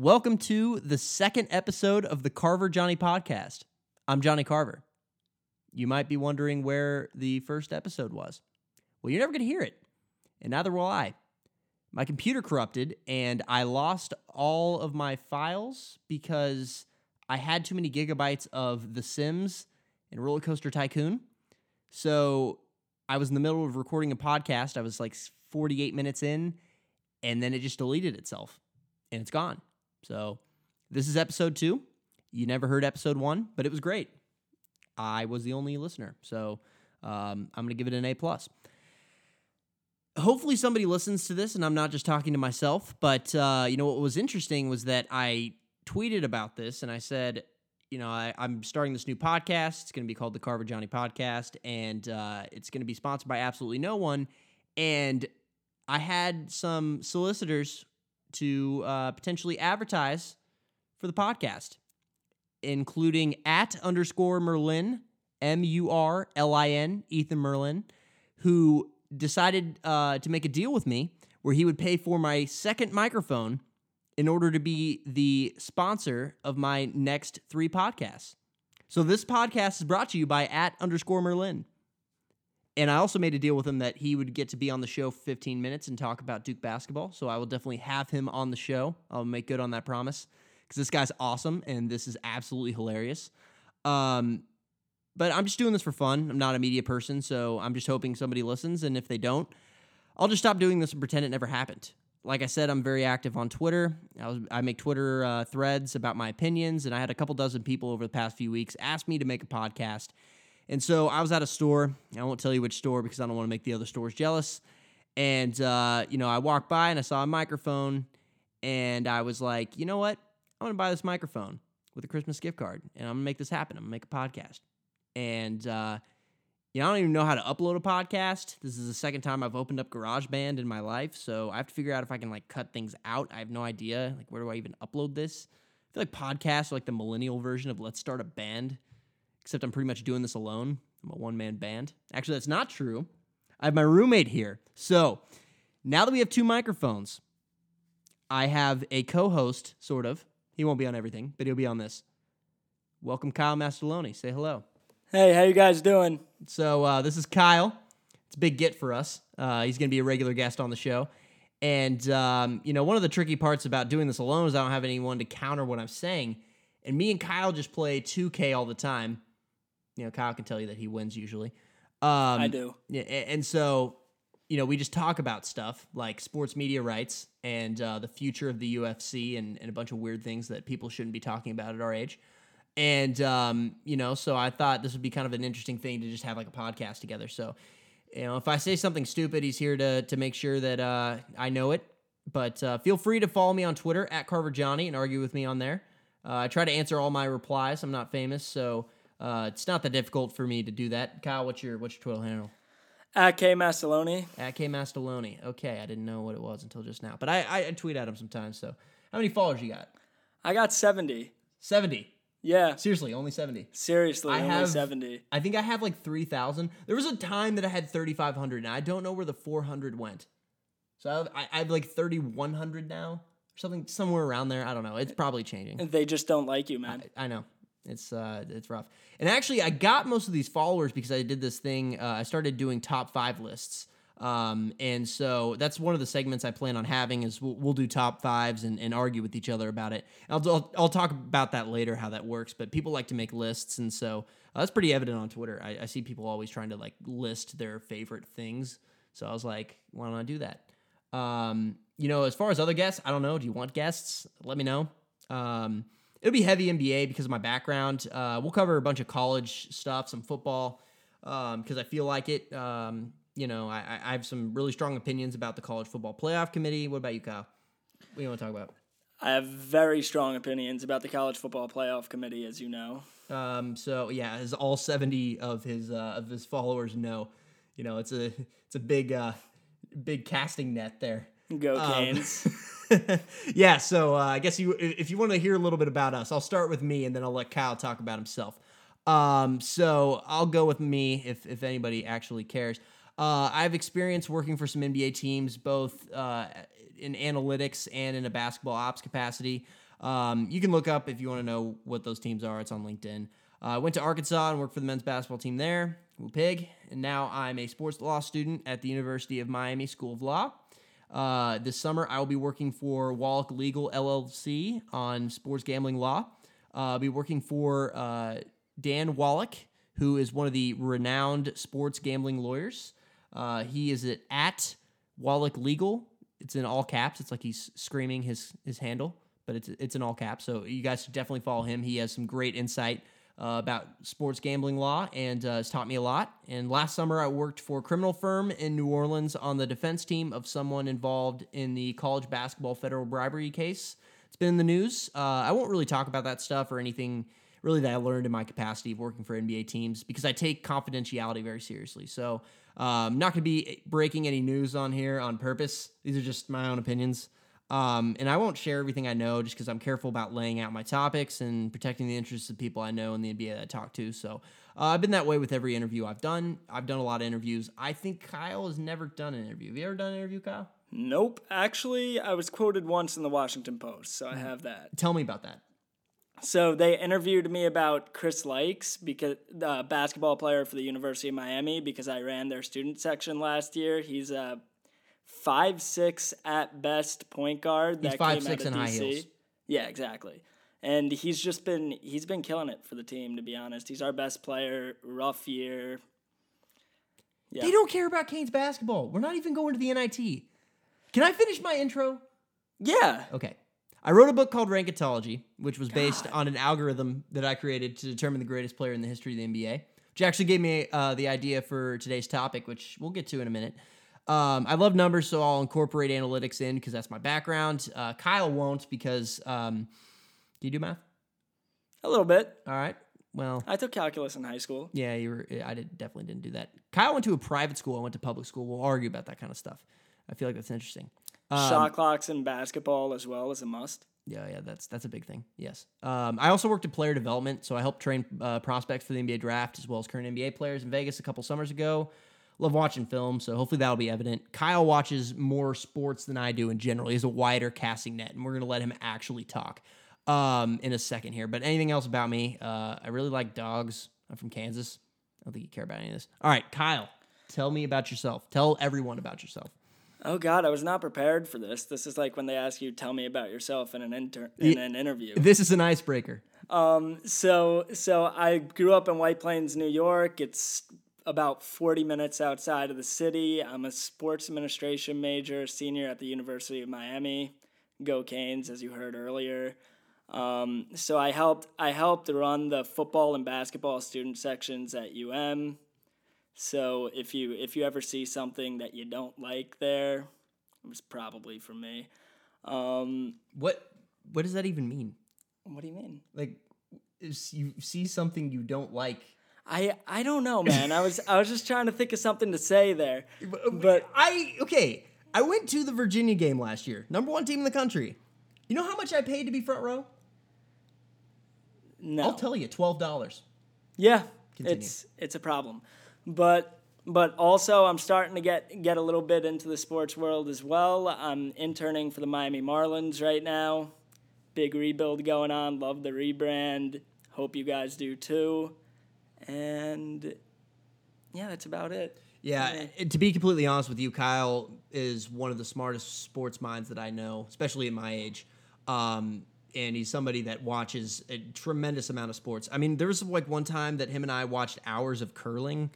Welcome to the second episode of the Carver Johnny podcast. I'm Johnny Carver. You might be wondering where the first episode was. Well, you're never going to hear it, and neither will I. My computer corrupted, and I lost all of my files because I had too many gigabytes of The Sims and Roller Coaster Tycoon. So I was in the middle of recording a podcast. I was like 48 minutes in, and then it just deleted itself, and it's gone. So this is episode two. You never heard episode one, but it was great. I was the only listener, so um, I'm gonna give it an A plus. Hopefully somebody listens to this, and I'm not just talking to myself. But uh, you know what was interesting was that I tweeted about this, and I said, you know, I, am starting this new podcast. It's going to be called the Carver Johnny Podcast, and uh, it's going to be sponsored by absolutely no one. And I had some solicitors to uh, potentially advertise for the podcast, including at underscore Murlin, M U R L I N, Ethan Murlin, who decided uh, to make a deal with me where he would pay for my second microphone in order to be the sponsor of my next three podcasts. So this podcast is brought to you by at underscore Murlin. And I also made a deal with him that he would get to be on the show for 15 minutes and talk about Duke basketball. So I will definitely have him on the show. I'll make good on that promise because this guy's awesome and this is absolutely hilarious. Um, but I'm just doing this for fun. I'm not a media person, so I'm just hoping somebody listens. And if they don't, I'll just stop doing this and pretend it never happened. Like I said, I'm very active on Twitter. I, was, I make Twitter uh, threads about my opinions, and I had a couple dozen people over the past few weeks ask me to make a podcast and so I was at a store. I won't tell you which store because I don't want to make the other stores jealous. And, uh, you know, I walked by and I saw a microphone and I was like, you know what? I'm to buy this microphone with a Christmas gift card and I'm to make this happen. I'm to make a podcast. And, uh, you know, I don't even know how to upload a podcast. This is the second time I've opened up GarageBand in my life, so I have to figure out if I can like cut things out. I have no idea. Like, where do I even upload this? I feel like podcasts are like the millennial version of Let's Start a Band except I'm pretty much doing this alone. I'm a one man band. Actually, that's not true. I have my roommate here. So now that we have two microphones, I have a co host, sort of. He won't be on everything, but he'll be on this. Welcome, Kyle Mastaloni. Say hello. Hey, how you guys doing? So uh, this is Kyle. It's a big get for us. Uh, he's going to be a regular guest on the show. And, um, you know, one of the tricky parts about doing this alone is I don't have anyone to counter what I'm saying. And me and Kyle just play 2K all the time you know, Kyle can tell you that he wins usually. Um, I do. Yeah, and so you know, we just talk about stuff like sports media rights and uh, the future of the UFC and, and a bunch of weird things that people shouldn't be talking about at our age. And um, you know, so I thought this would be kind of an interesting thing to just have like a podcast together. So, you know, if I say something stupid, he's here to to make sure that uh, I know it. But uh, feel free to follow me on Twitter at Carver Johnny and argue with me on there. Uh, I try to answer all my replies. I'm not famous, so uh, it's not that difficult for me to do that. Kyle, what's your what's your Twitter handle? At K Mastaloni. At K Mastaloni. Okay, I didn't know what it was until just now, but I, I tweet at him sometimes. So, how many followers you got? I got seventy. Seventy. Yeah. Seriously, only 70. Seriously, I only have, 70. I think I have like 3,000. There was a time that I had 3,500, and I don't know where the 400 went. So I have, I have like 3,100 now, or something, somewhere around there. I don't know. It's probably changing. They just don't like you, man. I, I know. It's uh, it's rough. And actually, I got most of these followers because I did this thing. Uh, I started doing top five lists. Um, and so that's one of the segments I plan on having is we'll, we'll do top fives and, and, argue with each other about it. I'll, I'll, I'll, talk about that later, how that works, but people like to make lists. And so uh, that's pretty evident on Twitter. I, I, see people always trying to like list their favorite things. So I was like, why don't I do that? Um, you know, as far as other guests, I don't know. Do you want guests? Let me know. Um, it'll be heavy NBA because of my background. Uh, we'll cover a bunch of college stuff, some football, because um, I feel like it. Um, you know, I, I, have some really strong opinions about the college football playoff committee. What about you, Kyle? What do you want to talk about? I have very strong opinions about the college football playoff committee, as you know. Um, so yeah, as all seventy of his uh, of his followers know, you know, it's a it's a big uh, big casting net there. Go um, yeah, so uh, I guess you if you want to hear a little bit about us, I'll start with me and then I'll let Kyle talk about himself. Um, so I'll go with me if if anybody actually cares. Uh, I've experience working for some NBA teams, both uh, in analytics and in a basketball ops capacity. Um, you can look up if you want to know what those teams are. It's on LinkedIn. Uh, I went to Arkansas and worked for the men's basketball team there, Woo Pig, and now I'm a sports law student at the University of Miami School of Law. Uh, this summer, I will be working for Wallach Legal LLC on sports gambling law. Uh, I'll be working for uh, Dan Wallach, who is one of the renowned sports gambling lawyers. Uh, he is at, at Wallach Legal. It's in all caps. It's like he's screaming his his handle, but it's it's in all caps. So you guys should definitely follow him. He has some great insight uh, about sports gambling law and uh, has taught me a lot. And last summer, I worked for a criminal firm in New Orleans on the defense team of someone involved in the college basketball federal bribery case. It's been in the news. Uh, I won't really talk about that stuff or anything really that I learned in my capacity of working for NBA teams because I take confidentiality very seriously. So I'm um, not going to be breaking any news on here on purpose. These are just my own opinions. Um, and I won't share everything I know just because I'm careful about laying out my topics and protecting the interests of people I know in the NBA that I talk to. So uh, I've been that way with every interview I've done. I've done a lot of interviews. I think Kyle has never done an interview. Have you ever done an interview, Kyle? Nope. Actually, I was quoted once in the Washington Post, so I mm-hmm. have that. Tell me about that. So they interviewed me about Chris Lykes, because the basketball player for the University of Miami, because I ran their student section last year. He's a five six at best point guard. He's that five six and DC. high heels. Yeah, exactly. And he's just been he's been killing it for the team. To be honest, he's our best player. Rough year. Yeah. They don't care about Canes basketball. We're not even going to the NIT. Can I finish my intro? Yeah. Okay. I wrote a book called Rankatology, which was based on an algorithm that I created to determine the greatest player in the history of the NBA, which actually gave me uh, the idea for today's topic, which we'll get to in a minute. Um, I love numbers, so I'll incorporate analytics in because that's my background. Uh, Kyle won't because um, do you do math? A little bit. All right. Well, I took calculus in high school. Yeah, you were. I did, definitely didn't do that. Kyle went to a private school. I went to public school. We'll argue about that kind of stuff. I feel like that's interesting. Um, Shot clocks in basketball as well as a must. Yeah, yeah, that's that's a big thing. Yes. Um, I also worked at player development, so I helped train uh, prospects for the NBA draft as well as current NBA players in Vegas a couple summers ago. Love watching film, so hopefully that'll be evident. Kyle watches more sports than I do in general. He has a wider casting net, and we're gonna let him actually talk um, in a second here. But anything else about me? Uh, I really like dogs. I'm from Kansas. I don't think you care about any of this. All right, Kyle, tell me about yourself. Tell everyone about yourself. Oh God, I was not prepared for this. This is like when they ask you, "Tell me about yourself" in an inter- in an interview. This is an icebreaker. Um, so so I grew up in White Plains, New York. It's about 40 minutes outside of the city. I'm a sports administration major, senior at the University of Miami. Go Canes, as you heard earlier. Um, so I helped I helped run the football and basketball student sections at UM. So if you if you ever see something that you don't like there, it was probably from me. Um, what what does that even mean? What do you mean? Like, you see something you don't like. I I don't know, man. I was I was just trying to think of something to say there, but I okay. I went to the Virginia game last year, number one team in the country. You know how much I paid to be front row? No, I'll tell you, twelve dollars. Yeah, Continue. it's it's a problem but but also I'm starting to get get a little bit into the sports world as well. I'm interning for the Miami Marlins right now. Big rebuild going on. Love the rebrand. Hope you guys do too. And yeah, that's about it. Yeah, yeah. to be completely honest with you, Kyle is one of the smartest sports minds that I know, especially at my age. Um, and he's somebody that watches a tremendous amount of sports. I mean, there was like one time that him and I watched hours of curling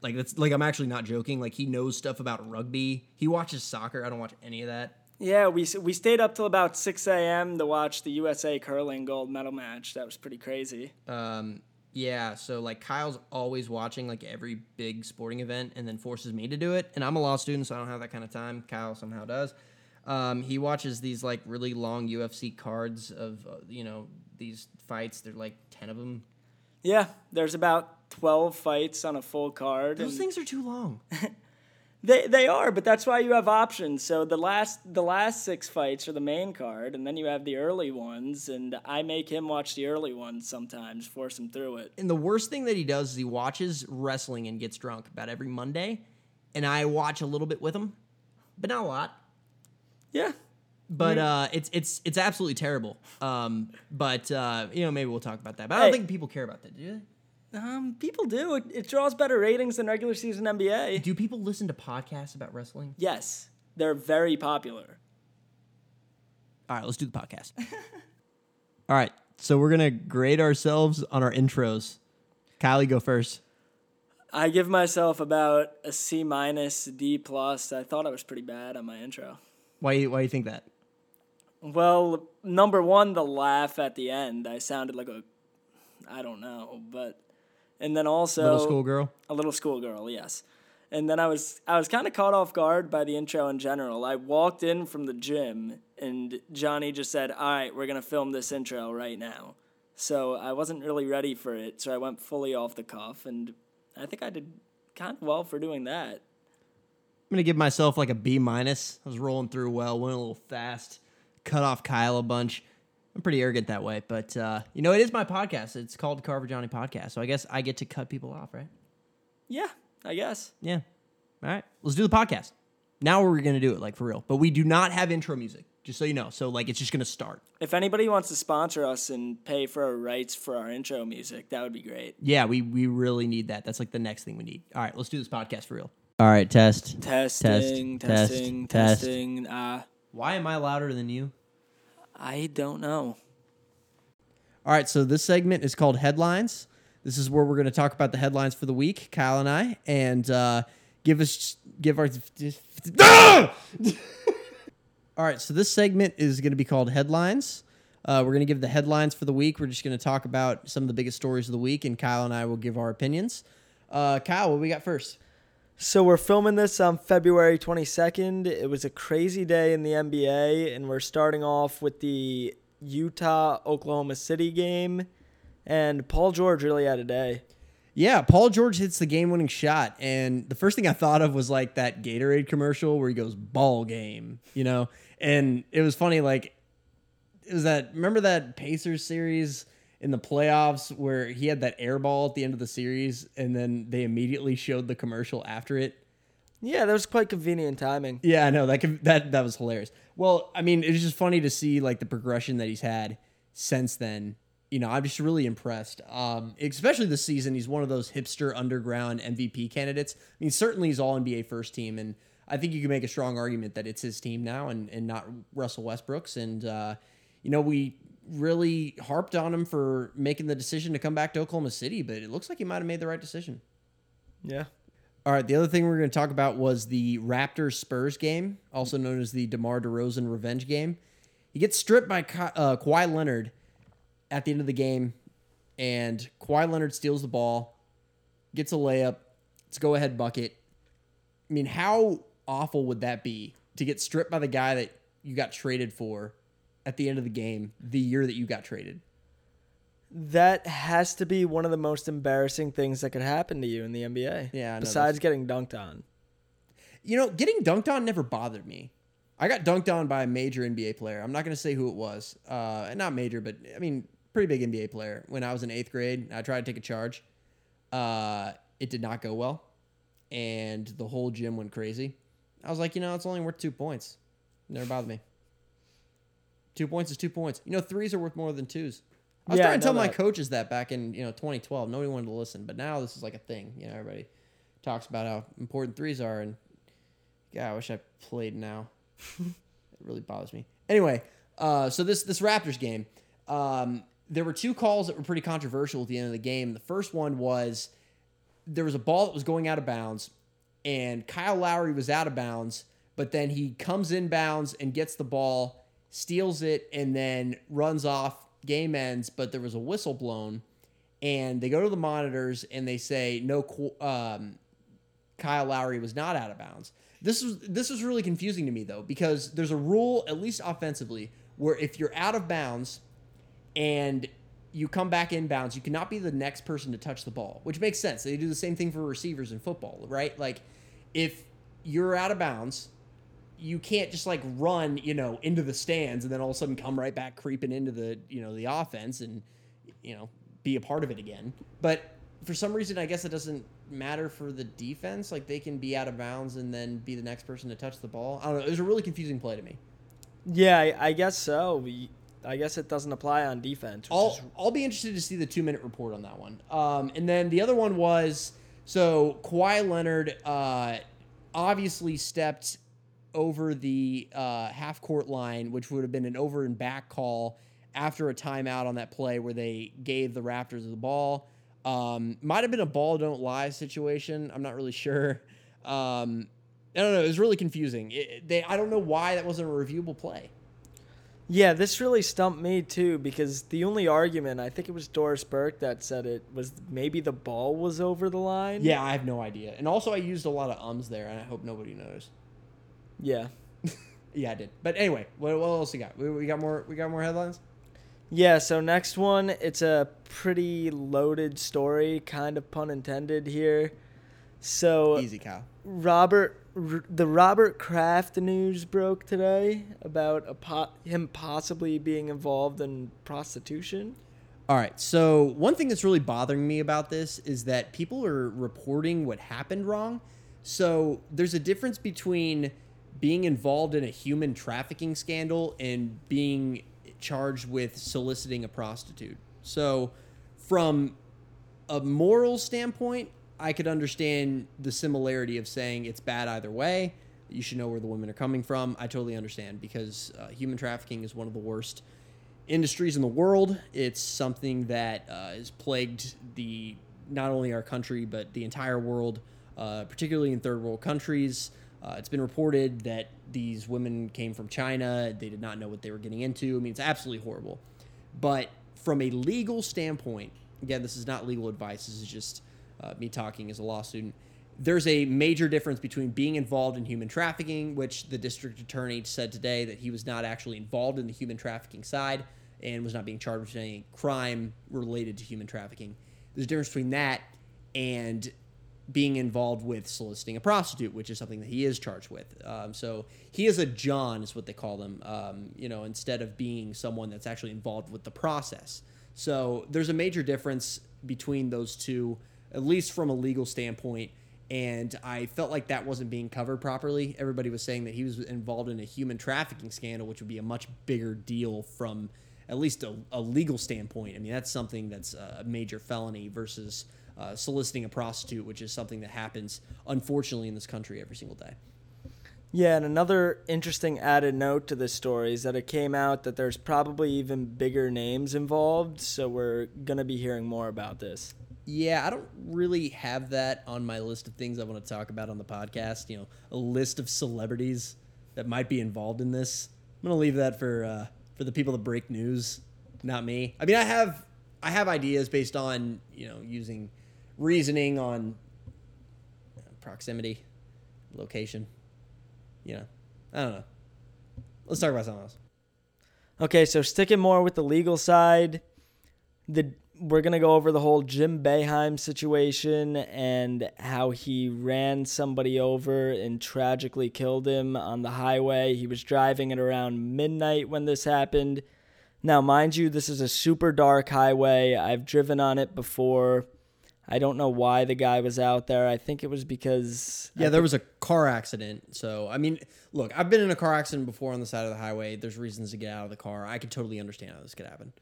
like that's like I'm actually not joking. Like he knows stuff about rugby. He watches soccer. I don't watch any of that. Yeah, we we stayed up till about six a.m. to watch the USA curling gold medal match. That was pretty crazy. Um, yeah. So like Kyle's always watching like every big sporting event, and then forces me to do it. And I'm a law student, so I don't have that kind of time. Kyle somehow does. Um, he watches these like really long UFC cards of uh, you know these fights. They're like ten of them. Yeah, there's about 12 fights on a full card. Those things are too long. they they are, but that's why you have options. So the last the last 6 fights are the main card and then you have the early ones and I make him watch the early ones sometimes, force him through it. And the worst thing that he does is he watches wrestling and gets drunk about every Monday and I watch a little bit with him, but not a lot. Yeah. but uh, it's it's it's absolutely terrible. Um, but uh, you know, maybe we'll talk about that. But I don't Hey. think people care about that. Do they? Um, people do. It, it draws better ratings than regular season NBA. Do people listen to podcasts about wrestling? Yes, they're very popular. All right, let's do the podcast. All right, so we're gonna grade ourselves on our intros. Kylie, go first. I give myself about a C minus, D plus. I thought I was pretty bad on my intro. Why? Why do you think that? Well, number one, the laugh at the end. I sounded like a, I don't know, but, and then also Little schoolgirl. a little schoolgirl, yes. And then I was I was kind of caught off guard by the intro in general. I walked in from the gym and Johnny just said, "All right, we're gonna film this intro right now." So I wasn't really ready for it, so I went fully off the cuff, and I think I did kind of well for doing that. I'm gonna give myself like a B minus. I was rolling through well, went a little fast, cut off Kyle a bunch. I'm pretty arrogant that way, but uh, you know, it is my podcast. It's called Carver Johnny Podcast, so I guess I get to cut people off, right? Yeah, I guess. Yeah. All right, let's do the podcast. Now we're gonna do it like for real, but we do not have intro music, just so you know. So like, it's just gonna start. If anybody wants to sponsor us and pay for our rights for our intro music, that would be great. Yeah, we we really need that. That's like the next thing we need. All right, let's do this podcast for real. All right, test. Testing, test, testing, test. testing. Uh, Why am I louder than you? I don't know. All right, so this segment is called Headlines. This is where we're going to talk about the headlines for the week, Kyle and I, and uh, give us give our. All right, so this segment is going to be called Headlines. Uh, we're going to give the headlines for the week. We're just going to talk about some of the biggest stories of the week, and Kyle and I will give our opinions. Uh, Kyle, what we got first? So we're filming this on February 22nd. It was a crazy day in the NBA, and we're starting off with the Utah Oklahoma City game. And Paul George really had a day. Yeah, Paul George hits the game-winning shot, and the first thing I thought of was like that Gatorade commercial where he goes "ball game," you know. And it was funny, like it was that. Remember that Pacers series in the playoffs where he had that air ball at the end of the series, and then they immediately showed the commercial after it. Yeah, that was quite convenient timing. Yeah, I know that that that was hilarious. Well, I mean, it's just funny to see like the progression that he's had since then. You know, I'm just really impressed. Um, especially this season, he's one of those hipster underground MVP candidates. I mean, certainly he's all NBA first team, and I think you can make a strong argument that it's his team now and and not Russell Westbrook's. And uh, you know, we really harped on him for making the decision to come back to Oklahoma City, but it looks like he might have made the right decision. Yeah. All right, the other thing we are going to talk about was the Raptors Spurs game, also known as the DeMar DeRozan revenge game. He gets stripped by Ka- uh, Kawhi Leonard at the end of the game, and Kawhi Leonard steals the ball, gets a layup, it's go ahead bucket. I mean, how awful would that be to get stripped by the guy that you got traded for at the end of the game the year that you got traded? That has to be one of the most embarrassing things that could happen to you in the NBA. Yeah, I Besides getting dunked on. You know, getting dunked on never bothered me. I got dunked on by a major NBA player. I'm not going to say who it was. Uh, not major, but I mean, pretty big NBA player. When I was in eighth grade, I tried to take a charge. Uh, it did not go well, and the whole gym went crazy. I was like, you know, it's only worth two points. Never bothered me. Two points is two points. You know, threes are worth more than twos. I was Yeah, trying to tell know my coaches that back in you know 2012. Nobody wanted to listen, but now this is like a thing. You know, everybody talks about how important threes are, and yeah, I wish I played now. it really bothers me. Anyway, uh, so this this Raptors game, um, there were two calls that were pretty controversial at the end of the game. The first one was there was a ball that was going out of bounds, and Kyle Lowry was out of bounds, but then he comes in bounds and gets the ball, steals it, and then runs off. Game ends, but there was a whistle blown, and they go to the monitors and they say no. Um, Kyle Lowry was not out of bounds. This was this was really confusing to me though because there's a rule at least offensively where if you're out of bounds and you come back in bounds, you cannot be the next person to touch the ball, which makes sense. They do the same thing for receivers in football, right? Like if you're out of bounds, you can't just like run, you know, into the stands and then all of a sudden come right back creeping into the, you know, the offense and you know, be a part of it again. But for some reason, I guess it doesn't matter for the defense. Like they can be out of bounds and then be the next person to touch the ball. I don't know. It was a really confusing play to me. Yeah, I, I guess so. We, I guess it doesn't apply on defense. I'll is, I'll be interested to see the two minute report on that one. Um, and then the other one was so Kawhi Leonard uh, obviously stepped over the uh, half court line, which would have been an over and back call after a timeout on that play where they gave the Raptors the ball. Um, might have been a ball don't lie situation. I'm not really sure. Um, I don't know. It was really confusing. It, they I don't know why that wasn't a reviewable play. yeah, this really stumped me too because the only argument I think it was Doris Burke that said it was maybe the ball was over the line. Yeah, I have no idea. And also, I used a lot of ums there, and I hope nobody noticed. Yeah. Yeah, I did. But anyway, what, what else we got? We, we got more. We got more headlines. Yeah, so next one, it's a pretty loaded story, kind of pun intended here. So Easy, Kyle. Robert, r- the Robert Kraft news broke today about a po- him possibly being involved in prostitution. All right. So one thing that's really bothering me about this is that people are reporting what happened wrong. So there's a difference between being involved in a human trafficking scandal and being charged with soliciting a prostitute. So from a moral standpoint, I could understand the similarity of saying it's bad either way. You should know where the women are coming from. I totally understand because uh, human trafficking is one of the worst industries in the world. It's something that uh, has plagued the not only our country but the entire world, uh, particularly in third world countries. Uh, it's been reported that these women came from China. They did not know what they were getting into. I mean, it's absolutely horrible. But from a legal standpoint, again, this is not legal advice. This is just uh, me talking as a law student. There's a major difference between being involved in human trafficking, which the district attorney said today that he was not actually involved in the human trafficking side and was not being charged with any crime related to human trafficking. There's a difference between that and being involved with soliciting a prostitute, which is something that he is charged with. Um, so he is a John, is what they call them. Um, you know, instead of being someone that's actually involved with the process. So there's a major difference between those two, at least from a legal standpoint. And I felt like that wasn't being covered properly. Everybody was saying that he was involved in a human trafficking scandal, which would be a much bigger deal from at least a, a legal standpoint. I mean, that's something that's a major felony versus uh, soliciting a prostitute, which is something that happens, unfortunately, in this country every single day. Yeah, and another interesting added note to this story is that it came out that there's probably even bigger names involved, so we're going to be hearing more about this. Yeah, I don't really have that on my list of things I want to talk about on the podcast. You know, a list of celebrities that might be involved in this. I'm gonna leave that for uh, for the people that break news, not me. I mean, I have I have ideas based on you know using reasoning on proximity, location. You know, I don't know. Let's talk about something else. Okay, so sticking more with the legal side, the we're gonna go over the whole Jim Boeheim situation and how he ran somebody over and tragically killed him on the highway. He was driving at around midnight when this happened. Now, mind you, this is a super dark highway. I've driven on it before. I don't know why the guy was out there. I think it was because Yeah, there was a car accident. So, I mean, look, I've been in a car accident before on the side of the highway. There's reasons to get out of the car. I could totally understand how this could happen.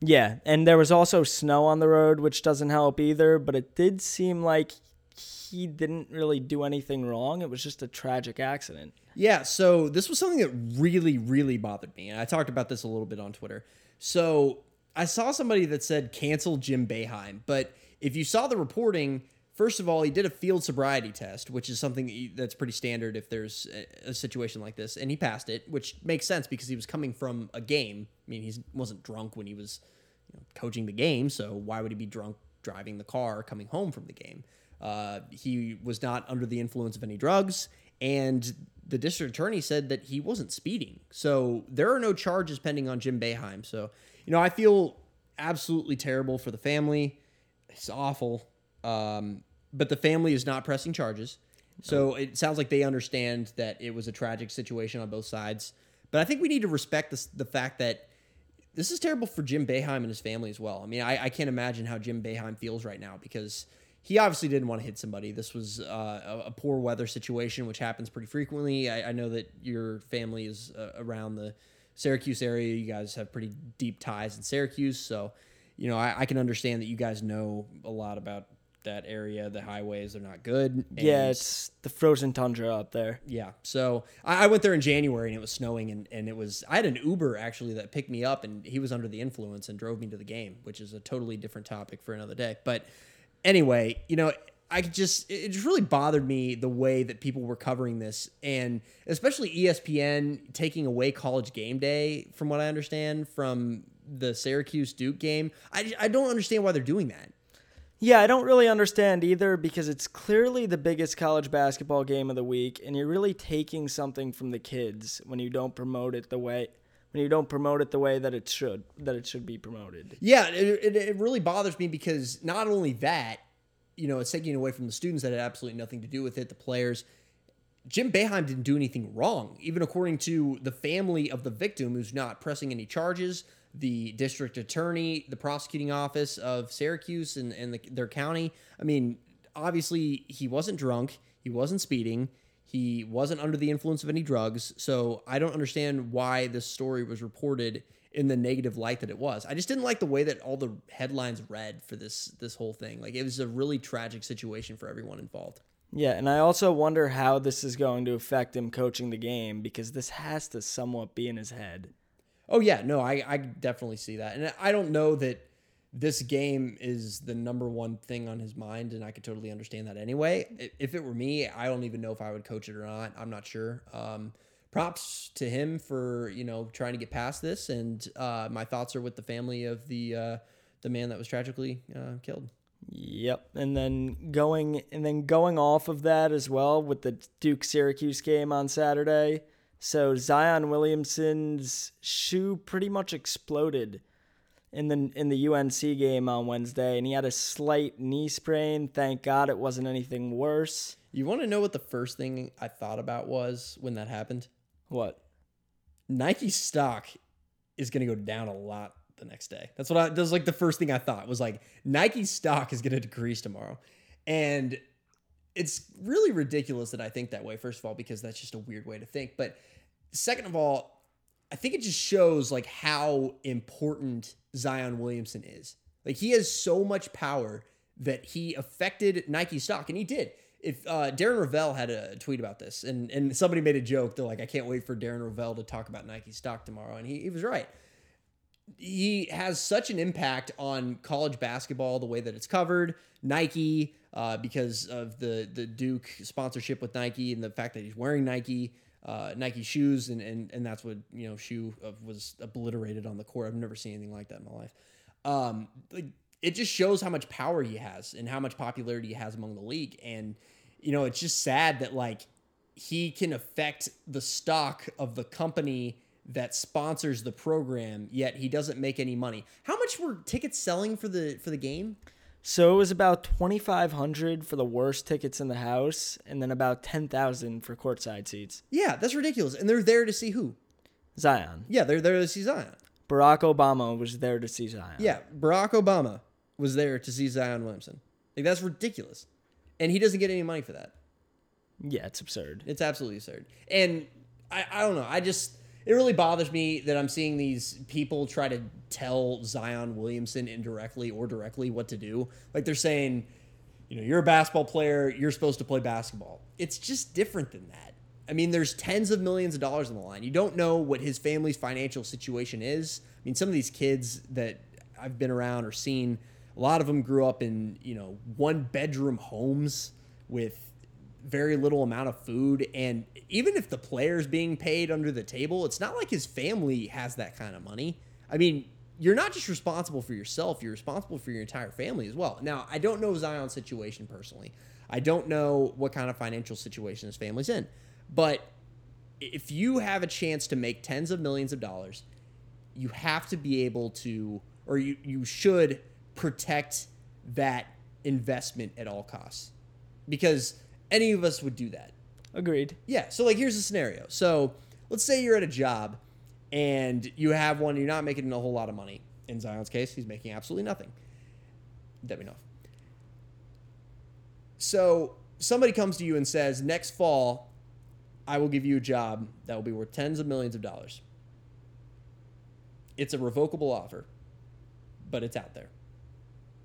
Yeah, and there was also snow on the road, which doesn't help either, but it did seem like he didn't really do anything wrong. It was just a tragic accident. Yeah, so this was something that really, really bothered me. And I talked about this a little bit on Twitter. So I saw somebody that said cancel Jim Boeheim. But if you saw the reporting, first of all, he did a field sobriety test, which is something that's pretty standard if there's a, situation like this. And he passed it, which makes sense because he was coming from a game. I mean, he wasn't drunk when he was you know, coaching the game. So why would he be drunk driving the car coming home from the game? Uh, he was not under the influence of any drugs, and the district attorney said that he wasn't speeding. So there are no charges pending on Jim Boeheim. So, you know, I feel absolutely terrible for the family. It's awful. Um, but the family is not pressing charges. So it sounds like they understand that it was a tragic situation on both sides. But I think we need to respect this, the fact that this is terrible for Jim Boeheim and his family as well. I mean, I, I can't imagine how Jim Boeheim feels right now because he obviously didn't want to hit somebody. This was uh, a, a poor weather situation, which happens pretty frequently. I, I know that your family is uh, around the Syracuse area. You guys have pretty deep ties in Syracuse, so you know I, I can understand that you guys know a lot about that area. The highways are not good. yeah, it's the frozen tundra up there. yeah. So I, I went there in January and it was snowing and, and it was I had an Uber actually that picked me up and he was under the influence and drove me to the game, which is a totally different topic for another day. But anyway, you know, I could just it just really bothered me the way that people were covering this and especially ESPN taking away college game day from what I understand from the Syracuse Duke game. I, I don't understand why they're doing that. Yeah, I don't really understand either because it's clearly the biggest college basketball game of the week, and you're really taking something from the kids when you don't promote it the way when you don't promote it the way that it should that it should be promoted. Yeah, it, it, it really bothers me because not only that, you know, it's taking away from the students that had absolutely nothing to do with it, the players. Jim Boeheim didn't do anything wrong, even according to the family of the victim, who's not pressing any charges. The district attorney, the prosecuting office of Syracuse and, and the, their county. I mean, obviously, he wasn't drunk, he wasn't speeding, he wasn't under the influence of any drugs. So I don't understand why this story was reported in the negative light that it was. I just didn't like the way that all the headlines read for this this whole thing. Like it was a really tragic situation for everyone involved. Yeah, and I also wonder how this is going to affect him coaching the game because this has to somewhat be in his head. Oh yeah, no, I I definitely see that, and I don't know that this game is the number one thing on his mind, and I could totally understand that anyway. If it were me, I don't even know if I would coach it or not. I'm not sure. Um, props to him for you know trying to get past this, and uh, my thoughts are with the family of the uh, the man that was tragically uh, killed. Yep, and then going and then going off of that as well with the Duke Syracuse game on Saturday. So Zion Williamson's shoe pretty much exploded in the in the UNC game on Wednesday, and he had a slight knee sprain. Thank God it wasn't anything worse. You want to know what the first thing I thought about was when that happened? What? Nike stock is going to go down a lot the next day. That's what I, that was like the first thing I thought was like Nike stock is going to decrease tomorrow. And it's really ridiculous that I think that way, first of all, because that's just a weird way to think. But second of all, I think it just shows like how important Zion Williamson is. Like he has so much power that he affected Nike stock, and he did. If uh, Darren Rovell had a tweet about this, and and somebody made a joke, they're like, "I can't wait for Darren Rovell to talk about Nike stock tomorrow," and he, he was right. He has such an impact on college basketball, the way that it's covered, Nike, uh, because of the the Duke sponsorship with Nike and the fact that he's wearing Nike uh, Nike shoes, and, and and that's what you know shoe was obliterated on the court. I've never seen anything like that in my life. Um, it just shows how much power he has and how much popularity he has among the league, and you know it's just sad that like he can affect the stock of the company that sponsors the program, yet he doesn't make any money. How much were tickets selling for the for the game? So it was about twenty five hundred for the worst tickets in the house, and then about ten thousand for courtside seats. Yeah, that's ridiculous. And they're there to see who? Zion. Yeah, they're there to see Zion. Barack Obama was there to see Zion. Yeah, Barack Obama was there to see Zion Williamson. Like that's ridiculous. And he doesn't get any money for that. Yeah, it's absurd. It's absolutely absurd. And I, I don't know. I just it really bothers me that I'm seeing these people try to tell Zion Williamson indirectly or directly what to do. Like they're saying, you know, you're a basketball player, you're supposed to play basketball. It's just different than that. I mean, there's tens of millions of dollars on the line. You don't know what his family's financial situation is. I mean, some of these kids that I've been around or seen, a lot of them grew up in, you know, one bedroom homes with very little amount of food. And even if the player's being paid under the table, it's not like his family has that kind of money. I mean, you're not just responsible for yourself, you're responsible for your entire family as well. Now, I don't know Zion's situation personally. I don't know what kind of financial situation his family's in. But if you have a chance to make tens of millions of dollars, you have to be able to, or you, you should protect that investment at all costs. Because any of us would do that. Agreed. Yeah. So like here's the scenario. So let's say you're at a job and you have one, you're not making a whole lot of money. In Zion's case, he's making absolutely nothing. Me know. So somebody comes to you and says, next fall, I will give you a job that will be worth tens of millions of dollars. It's a revocable offer, but it's out there.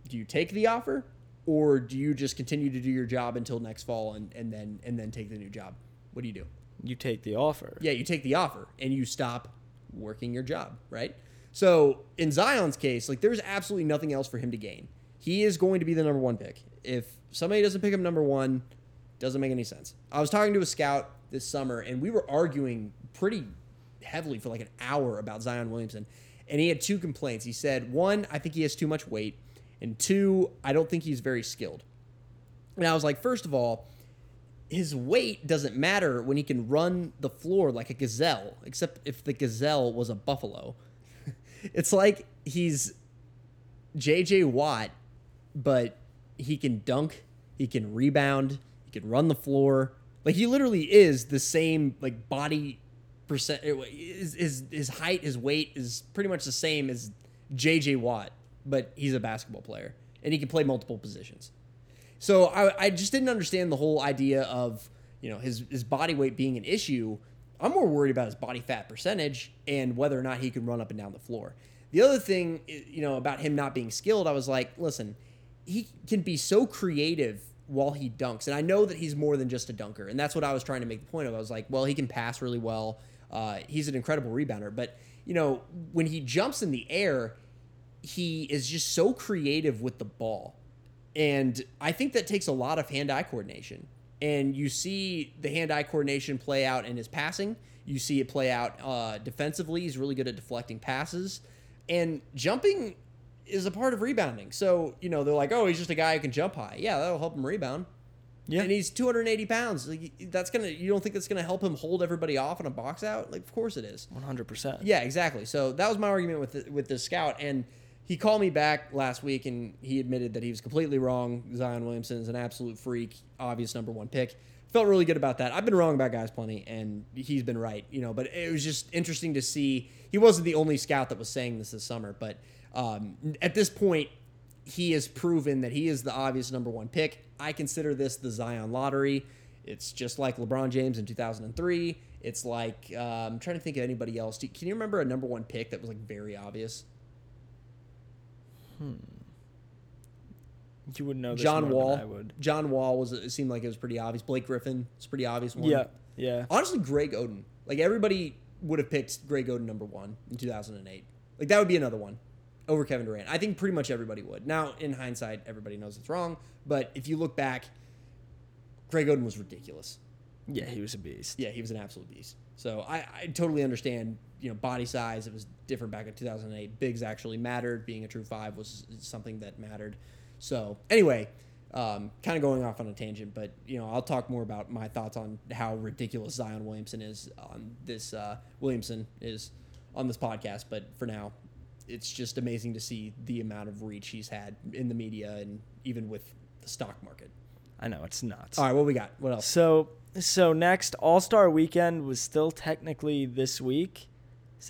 Do you take the offer or do you just continue to do your job until next fall and, and then and then take the new job? What do you do? You take the offer. Yeah, you take the offer and you stop working your job, right? So in Zion's case, like there's absolutely nothing else for him to gain. He is going to be the number one pick. If somebody doesn't pick him number one, doesn't make any sense. I was talking to a scout this summer and we were arguing pretty heavily for like an hour about Zion Williamson. And he had two complaints. He said, one, I think he has too much weight. And two, I don't think he's very skilled. And I was like, first of all, his weight doesn't matter when he can run the floor like a gazelle, except if the gazelle was a buffalo. it's like he's JJ Watt, but he can dunk, he can rebound, he can run the floor. Like he literally is the same like body percent his, his his height, his weight is pretty much the same as JJ Watt, but he's a basketball player and he can play multiple positions. So I, I just didn't understand the whole idea of you know his his body weight being an issue. I'm more worried about his body fat percentage and whether or not he can run up and down the floor. The other thing, you know, about him not being skilled, I was like, listen, he can be so creative while he dunks, and I know that he's more than just a dunker, and that's what I was trying to make the point of. I was like, well, he can pass really well. Uh, he's an incredible rebounder, but you know, when he jumps in the air, he is just so creative with the ball and I think that takes a lot of hand eye coordination. And you see the hand eye coordination play out in his passing. You see it play out uh, defensively. He's really good at deflecting passes. And jumping is a part of rebounding. So, you know, they're like, oh, he's just a guy who can jump high. Yeah, that'll help him rebound. Yeah. And he's 280 pounds. Like, that's going to, you don't think that's going to help him hold everybody off in a box out? Like, of course it is. 100%. Yeah, exactly. So that was my argument with the, with the scout. And, he called me back last week and he admitted that he was completely wrong. Zion Williamson is an absolute freak, obvious number one pick. Felt really good about that. I've been wrong about guys plenty, and he's been right, you know. But it was just interesting to see. He wasn't the only scout that was saying this this summer, but um, at this point, he has proven that he is the obvious number one pick. I consider this the Zion lottery. It's just like LeBron James in 2003. It's like uh, I'm trying to think of anybody else. Can you remember a number one pick that was like very obvious? Hmm. You wouldn't know John Wall. I would. John Wall was. It seemed like it was pretty obvious. Blake Griffin. It's pretty obvious one. Yeah. Yeah. Honestly, Greg Oden. Like everybody would have picked Greg Oden number one in 2008. Like that would be another one over Kevin Durant. I think pretty much everybody would. Now, in hindsight, everybody knows it's wrong. But if you look back, Greg Oden was ridiculous. Yeah, he was a beast. Yeah, he was an absolute beast. So I, I totally understand, you know, body size. It was different back in 2008. Bigs actually mattered. Being a true five was something that mattered. So anyway, um, kind of going off on a tangent, but you know, I'll talk more about my thoughts on how ridiculous Zion Williamson is on this. Uh, Williamson is on this podcast, but for now, it's just amazing to see the amount of reach he's had in the media and even with the stock market. I know it's nuts. All right, what we got? What else? So so next All Star Weekend was still technically this week,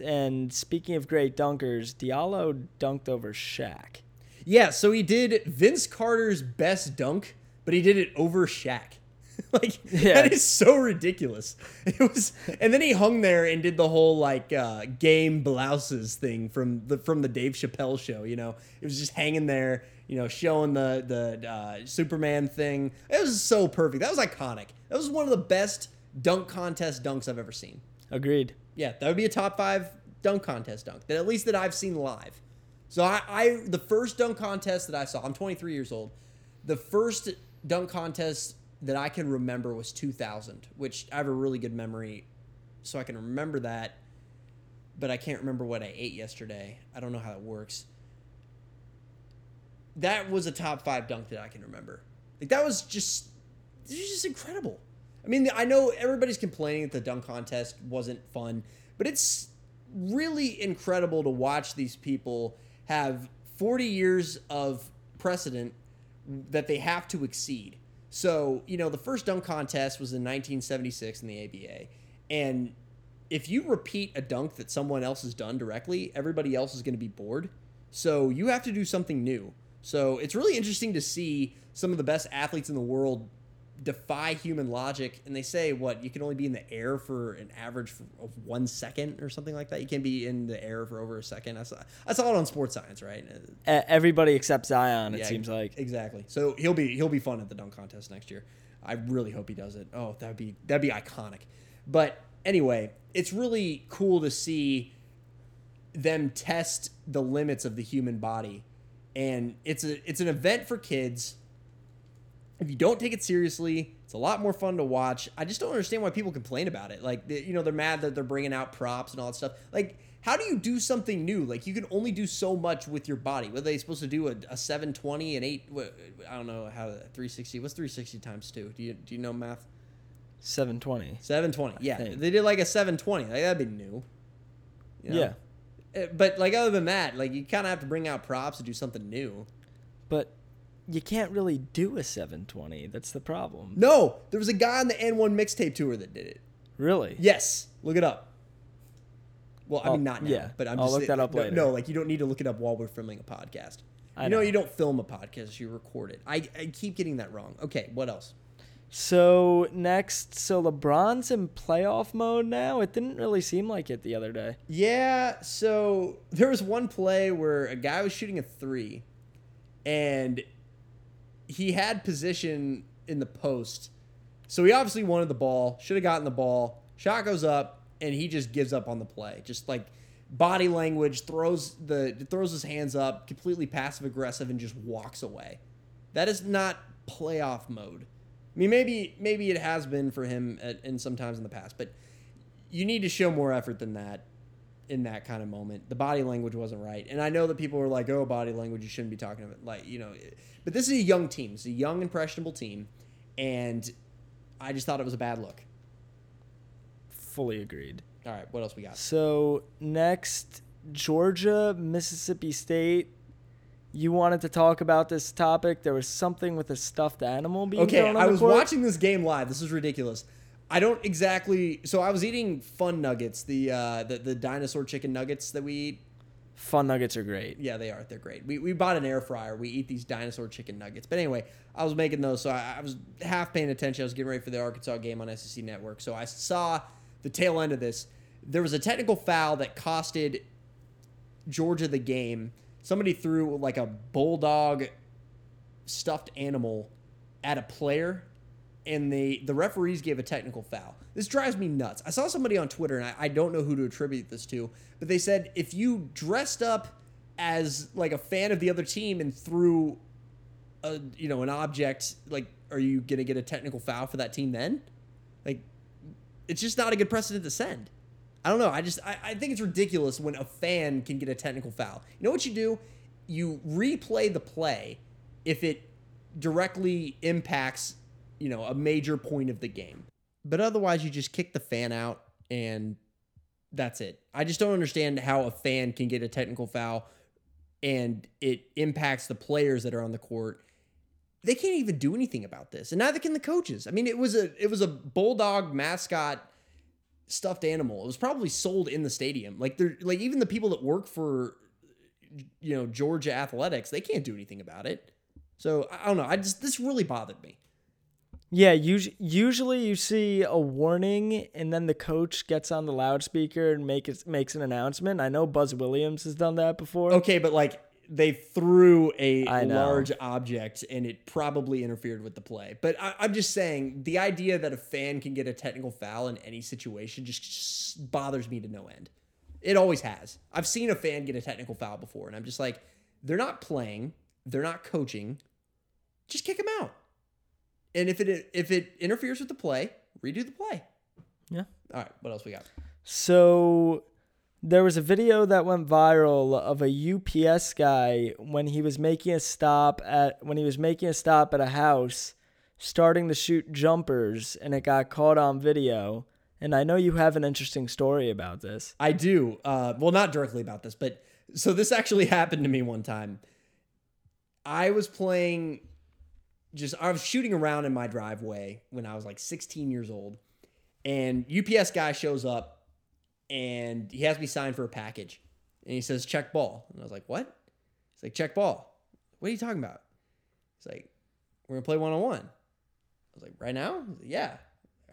and speaking of great dunkers, Diallo dunked over Shaq. Yeah, so he did Vince Carter's best dunk, but he did it over Shaq. like yeah. that is so ridiculous. It was, and then he hung there and did the whole like uh, game blouses thing from the from the Dave Chappelle show. You know, it was just hanging there you know, showing the the uh, Superman thing. It was so perfect. That was iconic. That was one of the best dunk contest dunks I've ever seen. Agreed. Yeah, that would be a top five dunk contest dunk that at least that I've seen live. So I, I the first dunk contest that I saw. I'm 23 years old. The first dunk contest that I can remember was 2000, which I have a really good memory, so I can remember that. But I can't remember what I ate yesterday. I don't know how it works that was a top five dunk that I can remember. Like that was just, it was just incredible. I mean, I know everybody's complaining that the dunk contest wasn't fun, but it's really incredible to watch these people have 40 years of precedent that they have to exceed. So, you know, the first dunk contest was in 1976 in the ABA. And if you repeat a dunk that someone else has done directly, everybody else is going to be bored. So you have to do something new. So it's really interesting to see some of the best athletes in the world defy human logic and they say what you can only be in the air for an average of one second or something like that? You can't be in the air for over a second. I saw, I saw it on sports science right? Uh, e- Everybody except Zion, it Yeah, seems like. exactly. So he'll be he'll be fun at the dunk contest next year. I really hope he does it. Oh that'd be that'd be iconic. But anyway it's really cool to see them test the limits of the human body. And it's a it's an event for kids if you don't take it seriously, it's a lot more fun to watch. I just don't understand why people complain about it. Like, they- you know, they're mad that they're bringing out props and all that stuff. Like, how do you do something new? Like, you can only do so much with your body. What are they supposed to do? A, a 720 and 8, what, I don't know how, 360. What's 360 times 2? Do you, do you know math? 720. 720. Yeah. They did like a 720. Like, that'd be new. You know? Yeah. Uh, But, like, other than that, like, you kind of have to bring out props to do something new. But you can't really do a 720. That's the problem. No, there was a guy on the AND1 mixtape tour that did it. Really? Yes, look it up. Well, I I'll- mean, oh, not now, yeah, but I'm I'll just look that up no, later. No, like you don't need to look it up while we're filming a podcast. I you know, know. you don't film a podcast; you record it. I, I keep getting that wrong. Okay, what else? So next, so LeBron's in playoff mode now. It didn't really seem like it the other day. Yeah, so there was one play where a guy was shooting a three, and he had position in the post. So he obviously wanted the ball, should have gotten the ball. Shot goes up, and he just gives up on the play. Just like body language, throws the throws his hands up, completely passive aggressive, and just walks away. That is not playoff mode. I mean, maybe maybe it has been for him in sometimes in the past, but you need to show more effort than that in that kind of moment. The body language wasn't right, and I know that people are like, "Oh, body language, you shouldn't be talking about it." like you know," but this is a young team. It's a young, impressionable team, and I just thought it was a bad look. Fully agreed. All right, what else we got? So next, Georgia, Mississippi State. You wanted to talk about this topic. There was something with a stuffed animal being Okay, I was court. watching this game live. This is ridiculous. I don't exactly. So I was eating fun nuggets, the uh, the the dinosaur chicken nuggets that we eat. Fun nuggets are great. Yeah, they are. They're great. We, we bought an air fryer. We eat these dinosaur chicken nuggets. But anyway, I was making those, so I, I was half paying attention. I was getting ready for the Arkansas game on SEC Network. So I saw the tail end of this. There was a technical foul that costed Georgia the game. Somebody threw like a bulldog stuffed animal at a player, and the the referees gave a technical foul. This drives me nuts. I saw somebody on Twitter, and I, I don't know who to attribute this to, but they said if you dressed up as like a fan of the other team and threw a you know an object, like are you gonna get a technical foul for that team then? Like it's just not a good precedent to send. I don't know. I just I, I think it's ridiculous when a fan can get a technical foul. You know what you do? You replay the play if it directly impacts, you know, a major point of the game. But otherwise you just kick the fan out and that's it. I just don't understand how a fan can get a technical foul and it impacts the players that are on the court. They can't even do anything about this, and neither can the coaches. I mean, it was a it was a bulldog mascot stuffed animal. It was probably sold in the stadium. Like they're like even the people that work for you know Georgia athletics, they can't do anything about it. So I I don't know. I just this really bothered me. Yeah, usually, usually you see a warning and then the coach gets on the loudspeaker and make it, makes an announcement. I know Buzz Williams has done that before. Okay, but like they threw a large object and it probably interfered with the play. But I, I'm just saying the idea that a fan can get a technical foul in any situation just, just bothers me to no end. It always has. I've seen a fan get a technical foul before, and I'm just like, they're not playing, they're not coaching. Just kick them out. And if it if it interferes with the play, redo the play. Yeah. All right. What else we got? So there was a video that went viral of a UPS guy when he was making a stop at when he was making a stop at a house starting to shoot jumpers and it got caught on video. And I know you have an interesting story about this. I do. Uh, well, not directly about this, but so this actually happened to me one time. I was playing, just I was shooting around in my driveway when I was like 16 years old, and UPS guy shows up, and he has me sign for a package, and he says check ball, and I was like what? He's like check ball. what are you talking about? He's like, we're gonna play one on one. I was like, right now? Like, yeah.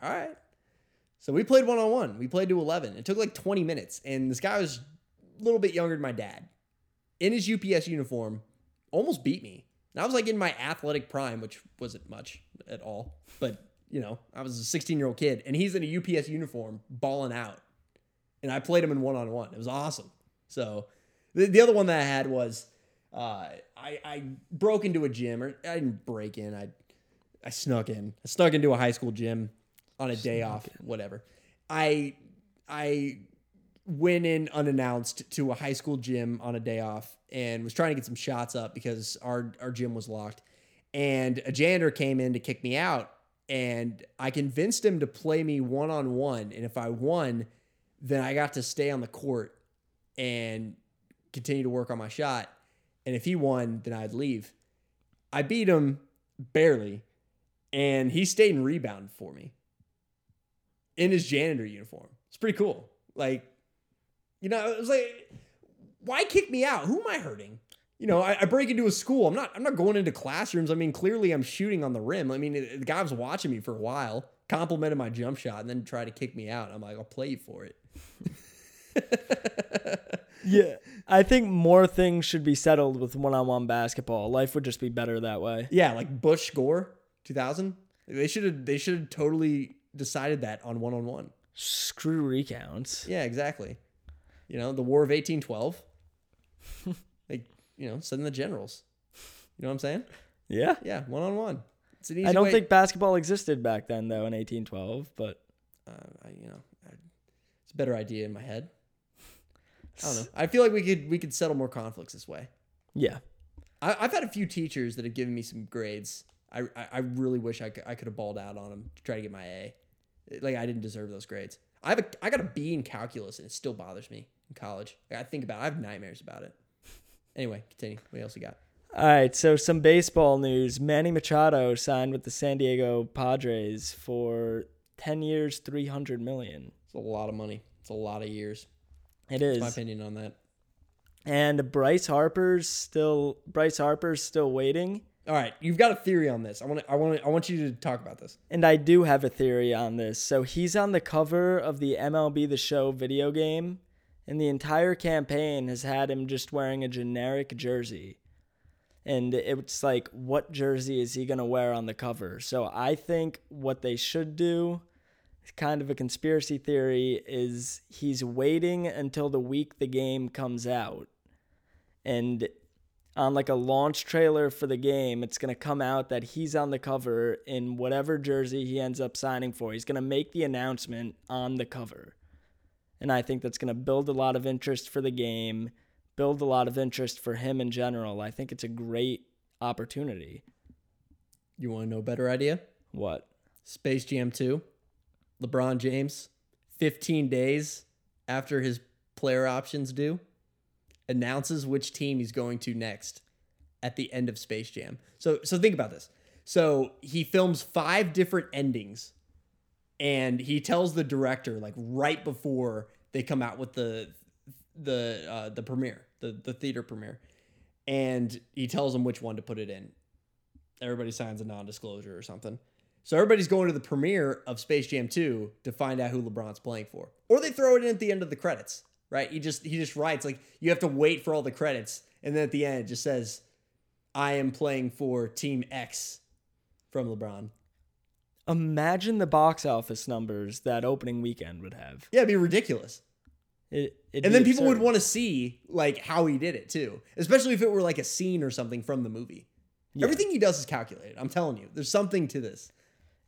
All right. So we played one on one. We played to 11. It took like 20 minutes. And this guy was a little bit younger than my dad in his UPS uniform, almost beat me. And I was like in my athletic prime, which wasn't much at all. But, you know, I was a 16 year old kid and he's in a UPS uniform balling out. And I played him in one on one. It was awesome. So the, the other one that I had was uh, I, I broke into a gym, or I didn't break in. I I snuck in. I snuck into a high school gym on a day off, whatever. I I went in unannounced to a high school gym on a day off and was trying to get some shots up because our our gym was locked. And a janitor came in to kick me out, and I convinced him to play me one on one. And if I won, then I got to stay on the court and continue to work on my shot. And if he won, then I'd leave. I beat him barely, and he stayed and rebounded for me in his janitor uniform. It's pretty cool. Like, you know, it was like, why kick me out? Who am I hurting? You know, I, I, break into a school. I'm not. I'm not going into classrooms. I mean, clearly I'm shooting on the rim. I mean, the guy was watching me for a while, complimented my jump shot, and then tried to kick me out. I'm like, I'll play you for it. yeah, I think more things should be settled with one-on-one basketball. Life would just be better that way. Yeah, like Bush Gore, 2000. They should have. They should have totally decided that on one-on-one. Screw recounts. Yeah, exactly. You know, the War of 1812. like, you know, send the generals. You know what I'm saying? Yeah. Yeah, one on one. It's an easy I don't way. think basketball existed back then, though, in 1812, but. Uh, I, you know, I, it's a better idea in my head. I don't know. I feel like we could we could settle more conflicts this way. Yeah. I, have had a few teachers that have given me some grades. I, I, I really wish I could, I could have balled out on them to try to get my A. Like I didn't deserve those grades. I have a I got a B in calculus and it still bothers me in college. Like, I think about it. I have nightmares about it. Anyway, continue. What else you got? All right, so some baseball news. Manny Machado signed with the San Diego Padres for 10 years, 300 million. It's a lot of money. It's a lot of years. It is. That's my opinion on that. And Bryce Harper's still Bryce Harper's still waiting. All right, you've got a theory on this. I want to, I want to, I want you to talk about this. And I do have a theory on this. So he's on the cover of the MLB The Show video game, and the entire campaign has had him just wearing a generic jersey. And it's like, what jersey is he gonna wear on the cover? So I think what they should do, kind of a conspiracy theory, is he's waiting until the week the game comes out, and on like a launch trailer for the game, it's going to come out that he's on the cover in whatever jersey he ends up signing for. He's going to make the announcement on the cover. And I think that's going to build a lot of interest for the game, build a lot of interest for him in general. I think it's a great opportunity. You want to know a better idea? What? Space Jam 2. LeBron James, 15 days after his player options due announces which team he's going to next at the end of Space Jam. So so think about this. So he films five different endings and he tells the director like right before they come out with the the uh, the premiere, the the theater premiere. And he tells them which one to put it in. Everybody signs a non-disclosure or something. So everybody's going to the premiere of Space Jam 2 to find out who LeBron's playing for. Or they throw it in at the end of the credits right? He just he just writes like you have to wait for all the credits, and then at the end it just says, "I am playing for Team X from LeBron." Imagine the box office numbers that opening weekend would have. Yeah, it'd be ridiculous. It, and then people would want to see like how he did it too, especially if it were like a scene or something from the movie. Yeah. Everything he does is calculated. I'm telling you, there's something to this.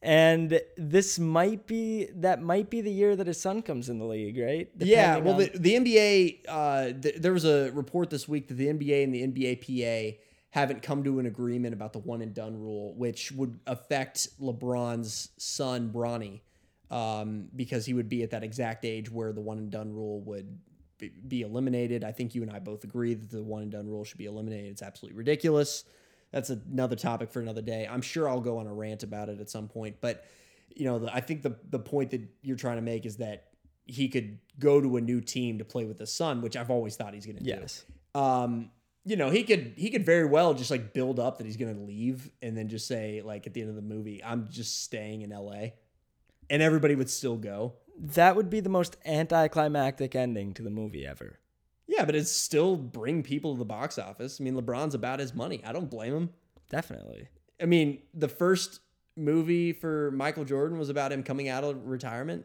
And this might be that might be the year that his son comes in the league, right? Depending yeah. Well, on... the, the NBA, uh, th- there was a report this week that the NBA and the NBA PA haven't come to an agreement about the one and done rule, which would affect LeBron's son Bronny, um, because he would be at that exact age where the one and done rule would be eliminated. I think you and I both agree that the one and done rule should be eliminated. It's absolutely ridiculous that's another topic for another day. I'm sure I'll go on a rant about it at some point, but you know, the, I think the the point that you're trying to make is that he could go to a new team to play with the son, which I've always thought he's going to yes. do. Um, you know, he could he could very well just like build up that he's gonna leave and then just say like at the end of the movie, I'm just staying in LA. And everybody would still go. That would be the most anticlimactic ending to the movie ever. Yeah, but it's still bring people to the box office. I mean, LeBron's about his money. I don't blame him. Definitely. I mean, the first movie for Michael Jordan was about him coming out of retirement.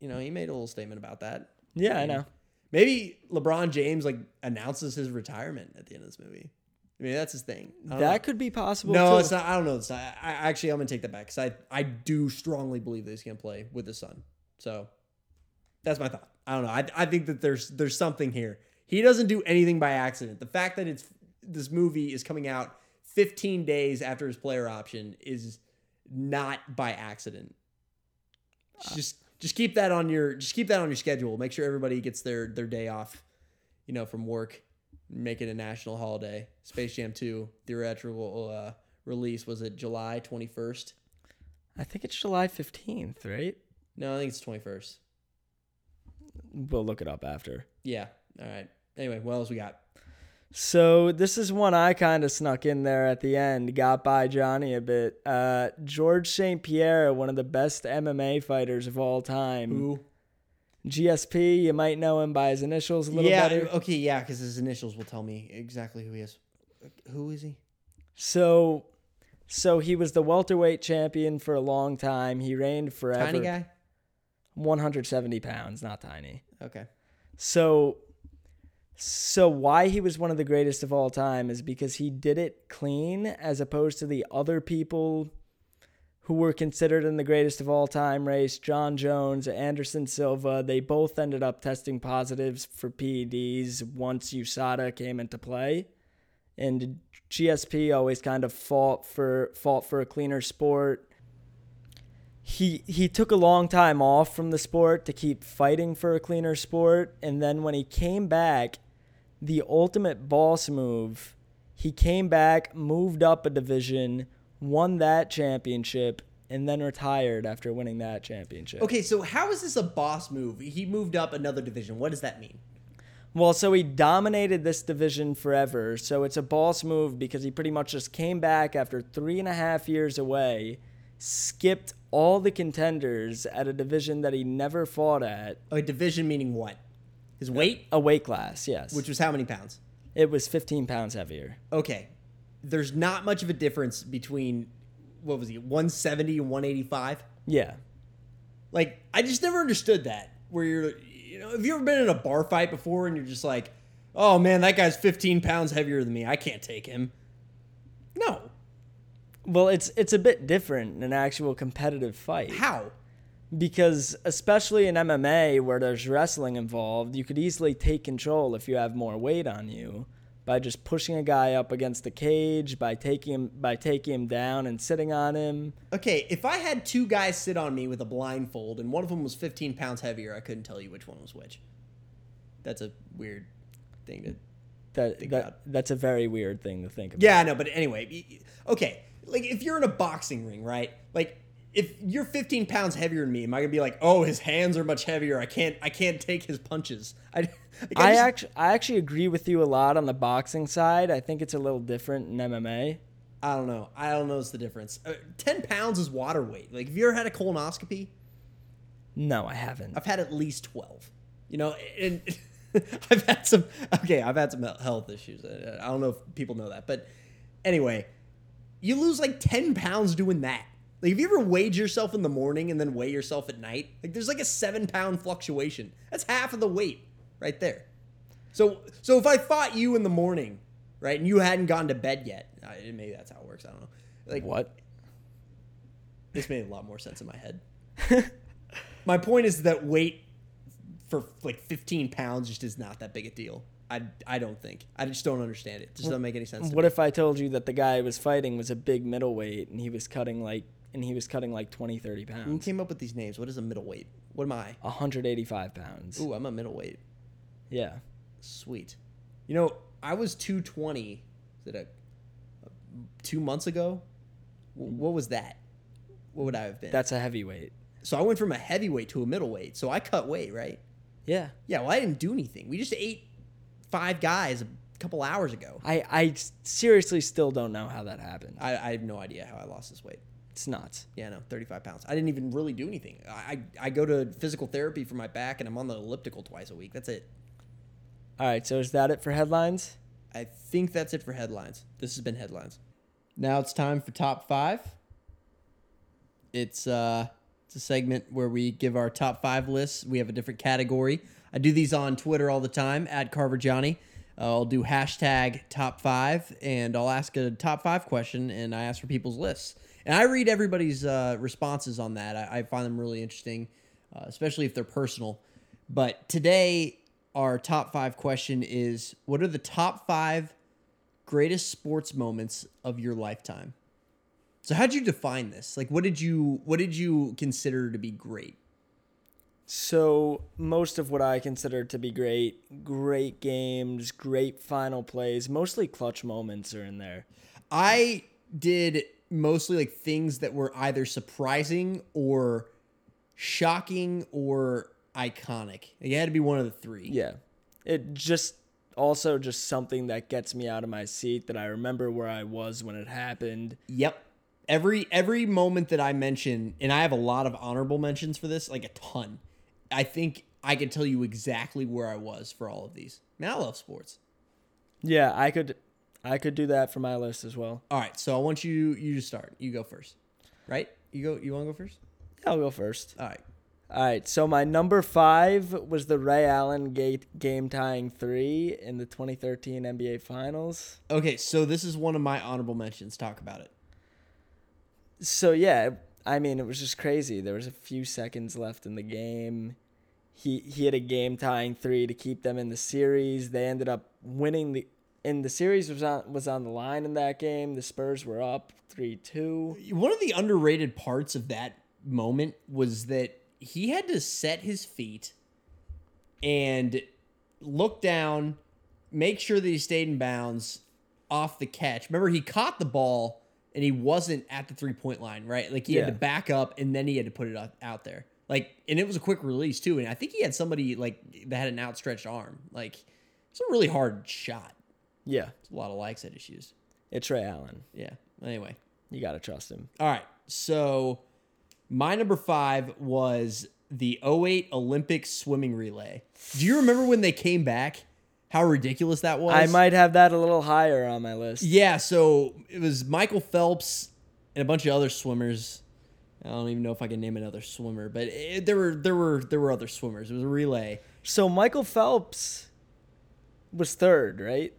You know, he made a little statement about that. Yeah, I know. Maybe LeBron James like announces his retirement at the end of this movie. I mean, that's his thing. Don't know. That could be possible. No, too. it's not. I don't know. It's not. I, actually, I'm gonna take that back because I I do strongly believe that he's gonna play with his son. So that's my thought. I don't know. I, I think that there's there's something here. He doesn't do anything by accident. The fact that it's this movie is coming out 15 days after his player option is not by accident. Just just keep that on your just keep that on your schedule. Make sure everybody gets their their day off, you know, from work. Make it a national holiday. Space Jam 2 theoretical uh, release was it July 21st? I think it's July 15th, right? No, I think it's 21st. We'll look it up after. Yeah. All right. Anyway, what else we got? So this is one I kind of snuck in there at the end, got by Johnny a bit. Uh, George St. Pierre, one of the best MMA fighters of all time. Who? GSP, you might know him by his initials a little yeah. better. Okay. Yeah, because his initials will tell me exactly who he is. Who is he? So, so he was the welterweight champion for a long time. He reigned forever. Tiny guy. 170 pounds, not tiny. Okay. So so why he was one of the greatest of all time is because he did it clean as opposed to the other people who were considered in the greatest of all time race, Jon Jones, Anderson Silva, they both ended up testing positives for PEDs once USADA came into play. And GSP always kind of fought for fought for a cleaner sport. He he took a long time off from the sport to keep fighting for a cleaner sport. And then when he came back the ultimate boss move he came back moved up a division won that championship and then retired after winning that championship Okay. So how is this a boss move? He moved up another division. What does that mean? well so he dominated this division forever so it's a boss move because he pretty much just came back after three and a half years away skipped all the contenders at a division that he never fought at A division meaning what? His weight, A weight class, yes. which was how many pounds? it was 15 pounds heavier. Okay. There's not much of a difference between what was he, 170 and 185? Yeah. Like, I just never understood that. Where you're, you know, have you ever been in a bar fight before and you're just like, oh man, that guy's 15 pounds heavier than me. I can't take him. No. Well, it's it's a bit different in an actual competitive fight How? Because especially in MMA where there's wrestling involved, you could easily take control if you have more weight on you by just pushing a guy up against the cage, by taking him by taking him down and sitting on him. Okay, if I had two guys sit on me with a blindfold and one of them was 15 pounds heavier, I couldn't tell you which one was which. That's a weird thing to. That, that that's a very weird thing to think about. Yeah, I know, but anyway, okay. Like if you're in a boxing ring, right? Like if you're 15 pounds heavier than me, am I gonna be like, oh, his hands are much heavier? I can't, I can't take his punches. I, like, I just- actually I actually agree with you a lot on the boxing side. I think it's a little different in MMA. I don't know. I don't notice the difference. Uh, 10 pounds is water weight. Like, have you ever had a colonoscopy? No, I haven't. I've had at least 12. You know, and I've had some, okay, I've had some health issues. I I don't know if people know that. But anyway, you lose like 10 pounds doing that. Like, have you ever weighed yourself in the morning and then weigh yourself at night? Like, there's like a seven pound fluctuation. That's half of the weight right there. So, so if I fought you in the morning, right, and you hadn't gone to bed yet, maybe that's how it works. I don't know. Like, What? this made a lot more sense in my head. my point is that weight for like 15 pounds just is not that big a deal. I, I don't think. I just don't understand it. It just doesn't make any sense. To What me. if I told you that the guy I was fighting was a big middleweight and he was cutting like and he was cutting like 20, 30 Who pounds? came up with these names? What is a middleweight? What am I? 185 pounds. Ooh, I'm a middleweight. Yeah. Sweet. You know, I was 220. Is it a, two months ago? W- What was that? What would I have been? That's a heavyweight. so I went from a heavyweight to a middleweight. So I cut weight, right? Yeah. Yeah, well, I didn't do anything. We just ate five guys a couple hours ago. I I seriously still don't know how that happened. I, I have no idea how I lost this weight. It's nuts. Yeah, no, 35 pounds. I didn't even really do anything. I, I, I go to physical therapy for my back, and I'm on the elliptical twice a week. That's it. All right, so is that it for headlines? I think that's it for headlines. This has been headlines. Now it's time for top five. It's uh, it's a segment where we give our top five lists. We have a different category. I do these on Twitter all the time at Carver Johnny. Uh, I'll do hashtag top five, and I'll ask a top five question, and I ask for people's lists. And I read everybody's uh, responses on that. I, I find them really interesting, uh, especially if they're personal. But today, our top five question is: What are the top five greatest sports moments of your lifetime? So, how'd you define this? Like, what did you what did you consider to be great? So most of what I consider to be great, great games, great final plays, mostly clutch moments are in there. I did mostly like things that were either surprising or shocking or iconic. It had to be one of the three. Yeah. It just also just something that gets me out of my seat that I remember where I was when it happened. Yep. Every every moment that I mention, and I have a lot of honorable mentions for this, like a ton. I think I could tell you exactly where I was for all of these. Man, I love sports. Yeah, I could I could do that for my list as well. All right, so I want you you to start. You go first. Right? You go you want to go first? Yeah, I'll go first. All right. All right, so my number five was the Ray Allen gate game tying three in the 2013 NBA Finals. Okay, so this is one of my honorable mentions. Talk about it. So yeah, I mean it was just crazy. There was a few seconds left in the game. He he had a game tying three to keep them in the series. They ended up winning the and the series was on was on the line in that game. The Spurs were up three two. One of the underrated parts of that moment was that he had to set his feet and look down, make sure that he stayed in bounds off the catch. Remember, he caught the ball and he wasn't at the three point line, right? Like he had to back up and then he had to put it out, out there. Like, and it was a quick release too. And I think he had somebody like that had an outstretched arm. Like, it's a really hard shot. Yeah, It's a lot of likes that issues. it's Ray Allen. Yeah. Anyway, You gotta trust him. all right. So my number five was the 08 Olympic swimming relay. Do you remember when they came back? How ridiculous that was? I might have that a little higher on my list. Yeah, so it was Michael Phelps and a bunch of other swimmers. I don't even know if I can name another swimmer, but it, there were there were there were other swimmers. It was a relay. So Michael Phelps was third, right?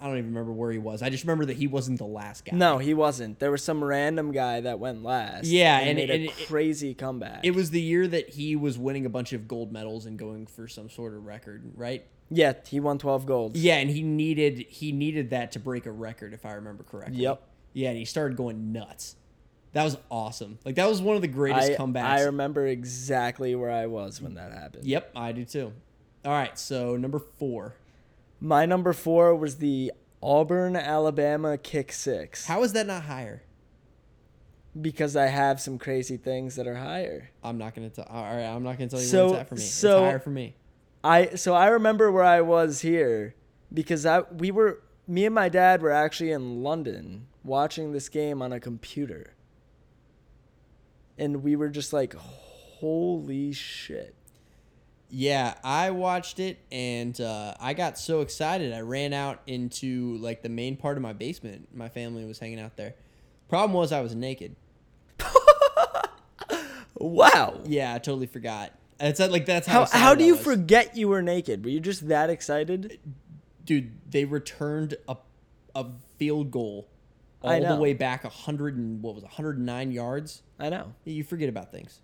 I don't even remember where he was. I just remember that he wasn't the last guy. No, he wasn't. There was some random guy that went last. Yeah, and, and made a it- crazy comeback. It was the year that he was winning a bunch of gold medals and going for some sort of record, right? yeah, he won twelve golds. Yeah, and he needed he needed that to break a record, if I remember correctly. Yep. Yeah, and he started going nuts. That was awesome. Like that was one of the greatest I, comebacks. I remember exactly where I was when that happened. yep, I do too. All right, so number four. My number four was the Auburn, Alabama kick six. How is that not higher? Because I have some crazy things that are higher. I'm not gonna tell. All right, I'm not gonna tell you So- where it's at for me. so- it's higher for me. I so I remember where I was here because I we were me and my dad were actually in London watching this game on a computer. And we were just like holy shit. Yeah, I watched it and uh, I got so excited. I ran out into like the main part of my basement. My family was hanging out there. Problem was I was naked. Wow. Yeah, I totally forgot. It's uh, like that's how How how do you was. forget you were naked? Were you just that excited? dude? They returned a a field goal all the way back a hundred and what was it, 109 yards. I know. You forget about things.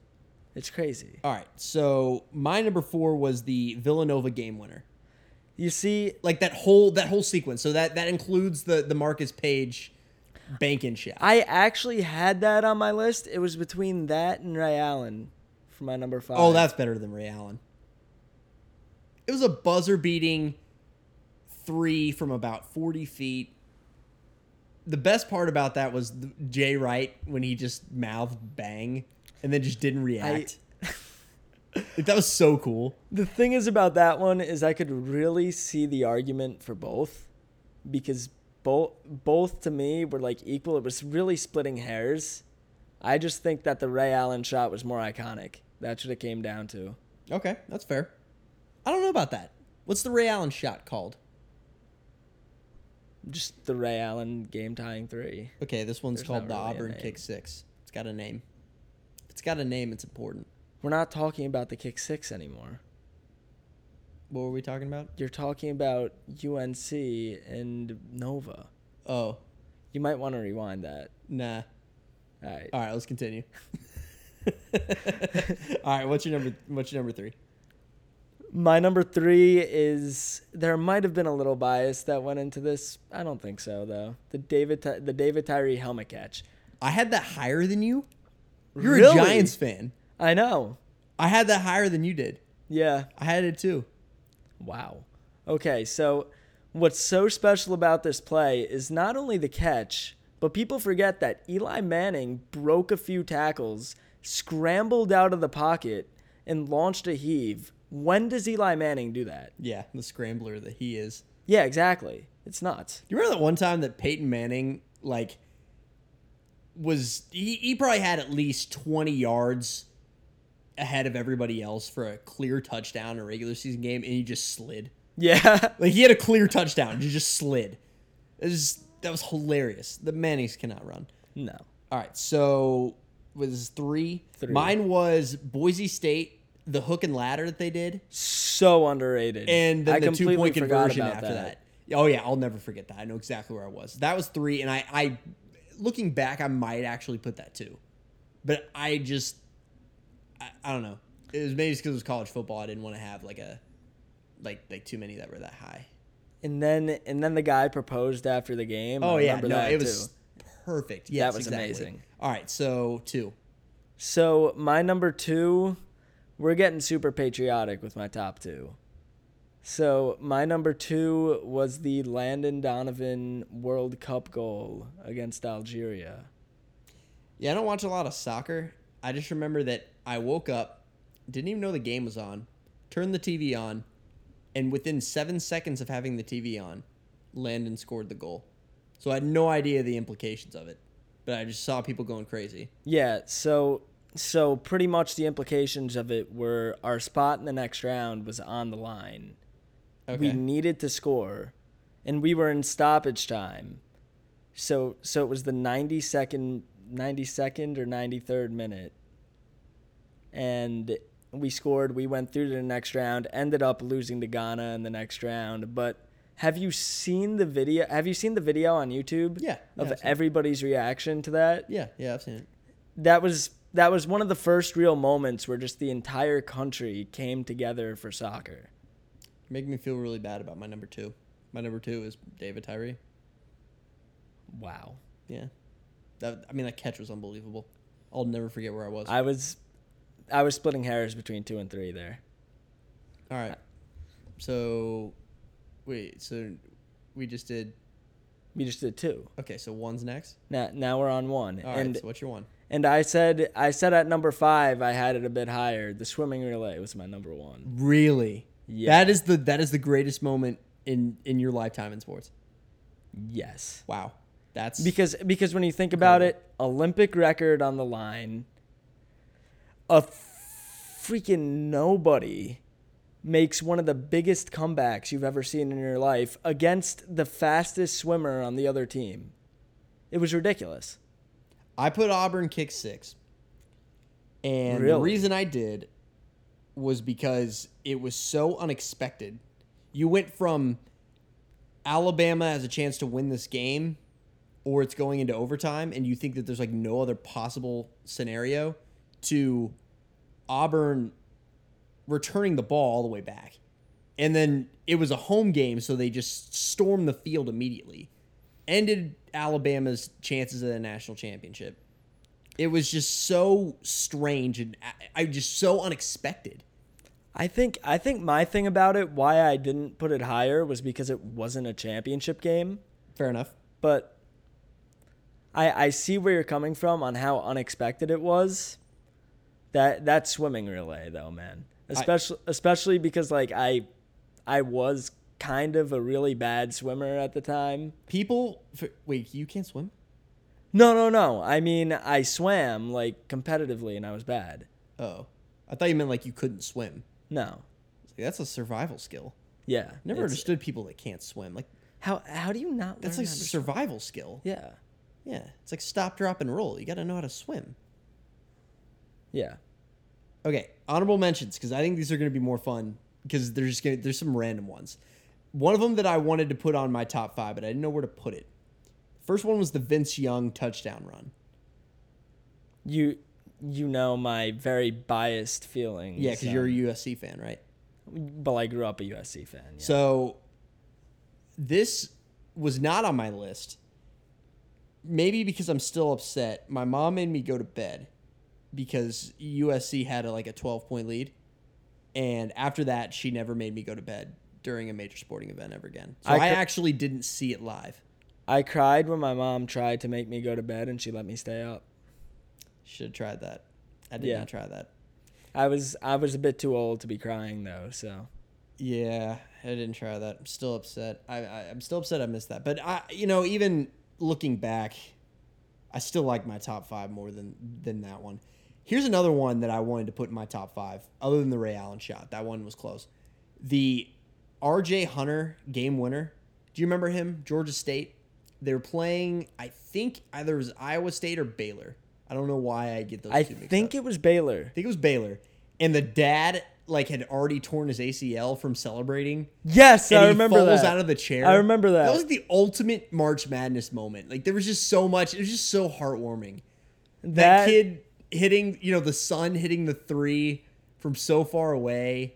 It's crazy. All right, so my number four was the Villanova game winner. You see, Like that whole that whole sequence. So that that includes the the Marcus Paige banking shot. I actually had that on my list. It was between that and Ray Allen for my number five. oh, that's better than Ray Allen. It was a buzzer beating three from about 40 feet. The best part about that was Jay Wright when he just mouthed bang and then just didn't react. Like, that was so cool. The thing is about that one is I could really see the argument for both because both both to me were like equal. It was really splitting hairs. I just think that the Ray Allen shot was more iconic. That's what it came down to. Okay, that's fair. I don't know about that. What's the Ray Allen shot called? Just the Ray Allen game tying three. Okay, this one's There's called the really Auburn. Kick Six. It's got a name. It's got a name, it's important. We're not talking about the kick six anymore. What were we talking about? You're talking about UNC and Nova. Oh, You might want to rewind that. nah. All right. All right, let's continue. All right, what's your number? What's your number three? My number three is there might have been a little bias that went into this. I don't think so though. The David Ty- the David Tyree helmet catch. I had that higher than you. You're Really? a Giants fan. I know. I had that higher than you did. Yeah. I had it too. Wow. Okay, so what's so special about this play is not only the catch, but people forget that Eli Manning broke a few tackles, scrambled out of the pocket, and launched a heave. When does Eli Manning do that? Yeah, the scrambler that he is. Yeah, exactly. It's nuts. You remember that one time that Peyton Manning like was he, he probably had at least 20 yards ahead of everybody else for a clear touchdown in a regular season game and he just slid. Yeah. Like he had a clear touchdown and he just slid. It was that was hilarious. The Mannings cannot run. no. All right, so was three. Three. Mine was Boise State, the hook and ladder that they did, So underrated. and then I the two point conversion after that. Oh yeah, I'll never forget that. I know exactly where I was. That was three, and I, I, looking back, I might actually put that too, but I just, I, I don't know. It was maybe because it was college football. I didn't want to have like a, like like too many that were that high. And then and then the guy proposed after the game. Oh I yeah, no, that it was too. perfect. Yes, that was exactly. amazing. All right, so two. So my number two, we're getting super patriotic with my top two. So my number two was the Landon Donovan World Cup goal against Algeria. Yeah, I don't watch a lot of soccer. I just remember that I woke up, didn't even know the game was on, turned the TV on, and within seven seconds of having the TV on, Landon scored the goal. So I had no idea the implications of it, but I just saw people going crazy. Yeah, so so pretty much the implications of it were our spot in the next round was on the line. Okay. We needed to score, and we were in stoppage time. So so it was the ninety second, ninety second or ninety third minute, and we scored. We went through to the next round. Ended up losing to Ghana in the next round. But have you seen the video? Have you seen the video on YouTube? Yeah, yeah, of I've it. everybody's reaction to that. yeah, yeah, I've seen it. That was that was one of the first real moments where just the entire country came together for soccer. Making me feel really bad about my number two. My number two is David Tyree. Wow. Yeah. That I mean that catch was unbelievable. I'll never forget where I was. I was I was splitting hairs between two and three there. All right. So, wait. So, we just did. We just did two. Okay, so one's next. Now now we're on one. All right. and so what's your one? and I said I said at number five I had it a bit higher. The swimming relay was my number one. Really? Yeah. That is the that is the greatest moment in in your lifetime in sports. Yes. Wow. That's Because because when you think about Incredible. it, Olympic record on the line, a freaking nobody makes one of the biggest comebacks you've ever seen in your life against the fastest swimmer on the other team. It was ridiculous. I put Auburn kick six. And the reason I did was because it was so unexpected. You went from Alabama has a chance to win this game or it's going into overtime and you think that there's like no other possible scenario to Auburn returning the ball all the way back. And then it was a home game, so they just stormed the field immediately. Ended Alabama's chances at a national championship. It was just so strange and I, I just so unexpected. I think I think my thing about it, why I didn't put it higher, was because it wasn't a championship game. Fair enough. But I I see where you're coming from on how unexpected it was. That that swimming relay though, man. especially especially because like I I was kind of a really bad swimmer at the time. People, wait, you can't swim? No, no, no. I mean, I swam like competitively and I was bad. Oh, I thought you meant like you couldn't swim. No. That's a survival skill. Yeah. Never it's- understood people that can't swim. Like How how do you not that's learn like how a to swim? survival skill. Yeah. Yeah, it's like stop, drop, and roll. You got to know how to swim. Yeah. Okay, honorable mentions because I think these are going to be more fun because there's just gonna, there's some random ones. One of them that I wanted to put on my top five, but I didn't know where to put it. First one was the Vince Young touchdown run. You you know my very biased feelings. Yeah, because you're a USC fan, right? but I grew up a USC fan. Yeah. So this was not on my list. Maybe because I'm still upset. My mom made me go to bed because USC had a, like a 12 point lead. And after that, she never made me go to bed during a major sporting event ever again. So I I, actually didn't see it live. I cried when my mom tried to make me go to bed and she let me stay up. Should have tried that. I did Yeah. not try that. I was I was a bit too old to be crying though, so Yeah, I didn't try that. I'm still upset. I, I I'm still upset I missed that. But I, you know, even looking back, I still like my top five more than than that one. Here's another one that I wanted to put in my top five, other than the Ray Allen shot. That one was close. The R.J. Hunter game winner. Do you remember him? Georgia State. They were playing. I think either it was Iowa State or Baylor. I don't know why I get those. I think up. it was Baylor. I think it was Baylor, and the dad like had already torn his ACL from celebrating. Yes, I he remember falls that. out of the chair. I remember that. That was like the ultimate March Madness moment. Like there was just so much. It was just so heartwarming. That, That- kid hitting, you know, the son hitting the three from so far away.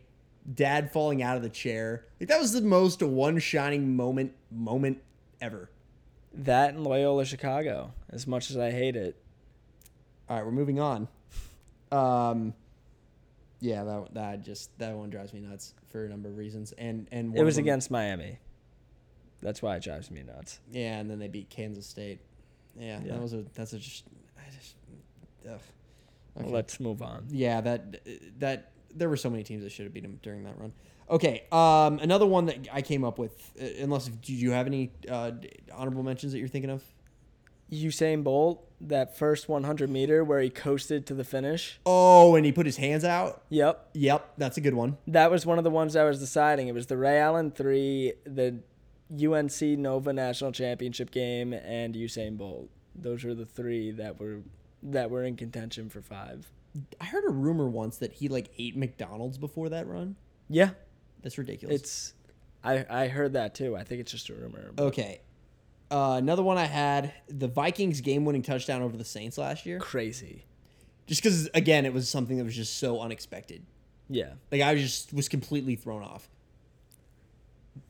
Dad falling out of the chair. Like that was the most one shining moment moment ever. That and Loyola Chicago. As much as I hate it. All right, we're moving on. Um, yeah, that that just that one drives me nuts for a number of reasons, and and one It was them- against Miami. That's why it drives me nuts. Yeah, and then they beat Kansas State. Yeah, Yeah. that was a that's a just I just ugh. Okay. Let's move on. yeah, that that there were so many teams that should have beat them during that run. Okay, um, another one that I came up with. uh, Unless do you have any uh, honorable mentions that you're thinking of? Usain Bolt, that first 100 meter where he coasted to the finish. Oh, and he put his hands out. Yep. Yep, that's a good one. That was one of the ones I was deciding. It was the Ray Allen 3, the UNC Nova National Championship game, and Usain Bolt. Those were the three that were that were in contention for five. I heard a rumor once that he like ate McDonald's before that run. Yeah, That's ridiculous. it's. I I heard that too. I think it's just a rumor. but okay. Uh, another one I had the Vikings game-winning touchdown over the Saints last year. Crazy. Just because, again, it was something that was just so unexpected. Yeah. Like I just was completely thrown off.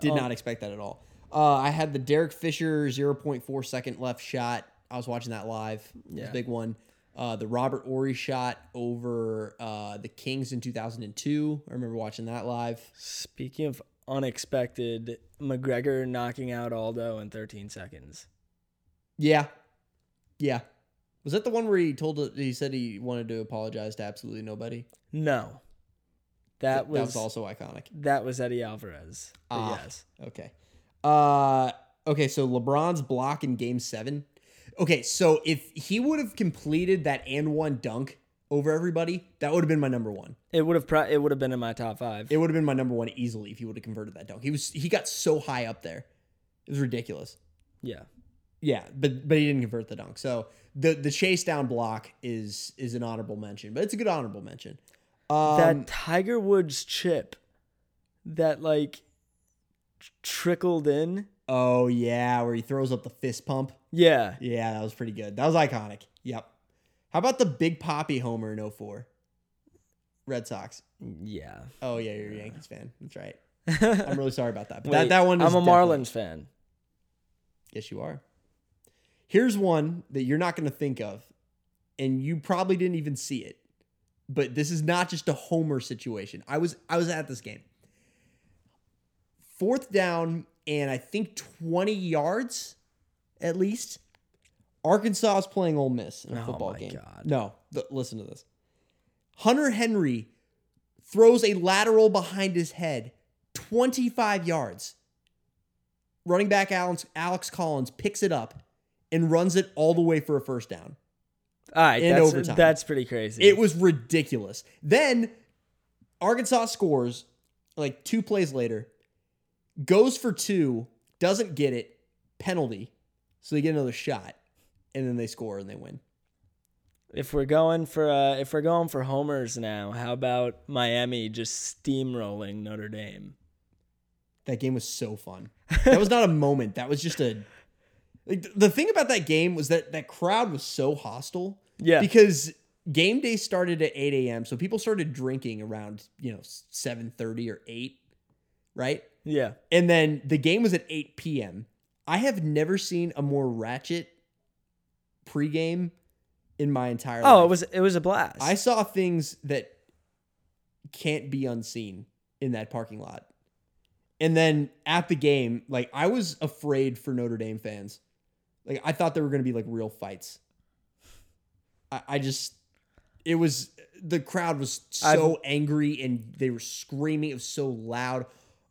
Did Um, not expect that at all. Uh, I had the Derek Fisher 0.4 second left shot. I was watching that live. It was Yeah. a big one. Uh, the Robert Horry shot over uh, the Kings in 2002. I remember watching that live. Speaking of unexpected, McGregor knocking out Aldo in 13 seconds. Yeah, yeah. Was that the one where he told he said he wanted to apologize to absolutely nobody? No. That was, that was also iconic. that was Eddie Alvarez. Ah. yes. Okay. Uh okay, so LeBron's block in game 7. Okay, so if he would have completed that and one dunk over everybody, that would have been my number 1. It would have pro- it would have been in my top 5. It would have been my number 1 easily if he would have converted that dunk. He was he got so high up there. It was ridiculous. yeah. Yeah, but but he didn't convert the dunk. So the the chase down block is is an honorable mention, but it's a good honorable mention. Um, that Tiger Woods chip that like trickled in. oh yeah, where he throws up the fist pump. Yeah. Yeah, that was pretty good. That was iconic. Yep. How about the Big Papi homer in 04? Red Sox. Yeah. Oh yeah, you're a Yankees fan. That's right. I'm really sorry about that. But that, Wait, that one is I'm a Marlins fan. Yes, you are. Here's one that you're not going to think of, and you probably didn't even see it. But this is not just a homer situation. I was I was at this game. Fourth down and I think 20 yards at least. Arkansas is playing Ole Miss in a Oh football my game. God. No, th- listen to this. Hunter Henry throws a lateral behind his head, 25 yards. Running back Alex, Alex Collins picks it up and runs it all the way for a first down. All right, In that's, overtime. that's pretty crazy. It was ridiculous. Then Arkansas scores like two plays later, goes for two, doesn't get it, penalty. So they get another shot, and then they score and they win. if we're going for uh, if we're going for homers now, how about Miami just steamrolling Notre Dame? That game was so fun. That was not a moment. That was just a. Like, the thing about that game was that that crowd was so hostile. Yeah. Because game day started at 8 a.m. So people started drinking around, you know, 7.30 or 8, right? Yeah. And then the game was at 8 p.m. I have never seen a more ratchet pregame in my entire life. Oh, it was it was a blast. I saw things that can't be unseen in that parking lot. And then at the game, like I was afraid for Notre Dame fans. Like I thought there were going to be like real fights. I, I just, it was the crowd was so angry and they were screaming. It was so loud.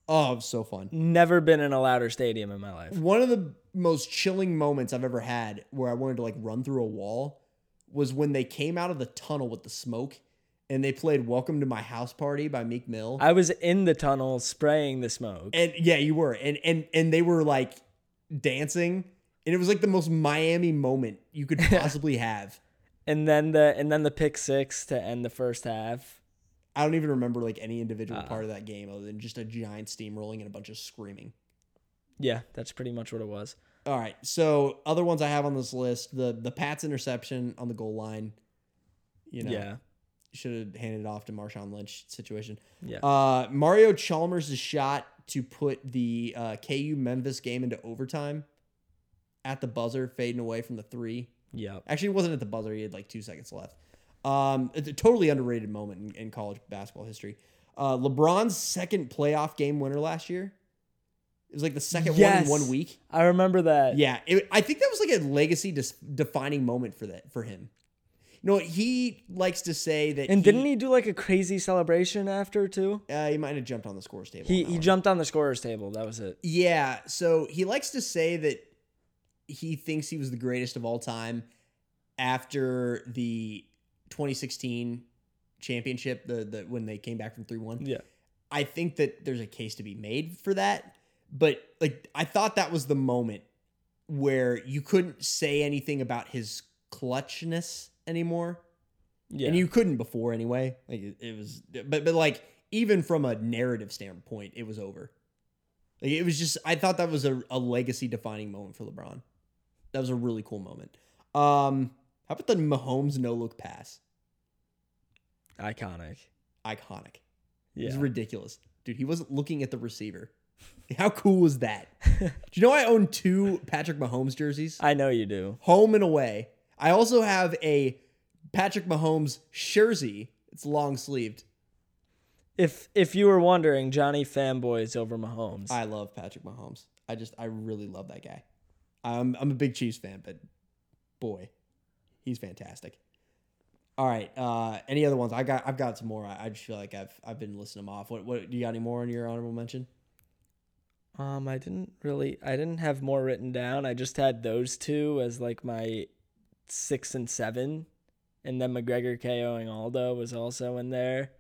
Oh, it was so fun. Never been in a louder stadium in my life. One of the most chilling moments I've ever had where I wanted to like run through a wall was when they came out of the tunnel with the smoke and they played Welcome to My House Party by Meek Mill. I was in the tunnel spraying the smoke. and yeah, you were. And and and they were like dancing and it was like the most Miami moment you could possibly have. And then the and then the pick six to end the first half. I don't even remember like any individual Uh. part of that game other than just a giant steamrolling and a bunch of screaming. Yeah, that's pretty much what it was. All right. So other ones I have on this list, the the Pats interception on the goal line. You know, Yeah. should have handed it off to Marshawn Lynch situation. Yeah. Uh, Mario Chalmers' shot to put the uh, KU Memphis game into overtime at the buzzer, fading away from the three. yeah. Actually, it wasn't at the buzzer. He had like two seconds left. Um, it's a totally underrated moment in, in college basketball history. Uh, LeBron's second playoff game winner last year. It was like the second Yes. one in one week. I remember that. Yeah, it, I think that was like a legacy dis- defining moment for that for him. You know, he likes to say that. And didn't he do like a crazy celebration after too? Uh, he might have jumped on the scores table. He he one. jumped on the scorer's table. That was it. Yeah, so he likes to say that he thinks he was the greatest of all time after the 2016 championship, the the when they came back from 3-1. Yeah. I think that there's a case to be made for that, but like I thought that was the moment where you couldn't say anything about his clutchness anymore. Yeah. And you couldn't before anyway. Like it, it was but but like even from a narrative standpoint, it was over. Like it was just I thought that was a, a legacy defining moment for LeBron. That was a really cool moment. Um how about the Mahomes no look pass? Iconic. Iconic. Yeah. was ridiculous. Dude, he wasn't looking at the receiver. How cool was that? Do you know I own two Patrick Mahomes jerseys? I know you do. Home and away. I also have a Patrick Mahomes jersey. It's long sleeved. If if you were wondering, Johnny fanboys over Mahomes. I love Patrick Mahomes. I just I really love that guy. I'm I'm a big Chiefs fan, but boy, he's fantastic. All right. Uh, any other ones? I got I've got some more. I, I just feel like I've I've been listing them off. What what do you got any more on your honorable mention? Um, I didn't really. I didn't have more written down. I just had those two as like my six and seven, and then McGregor KOing Aldo was also in there.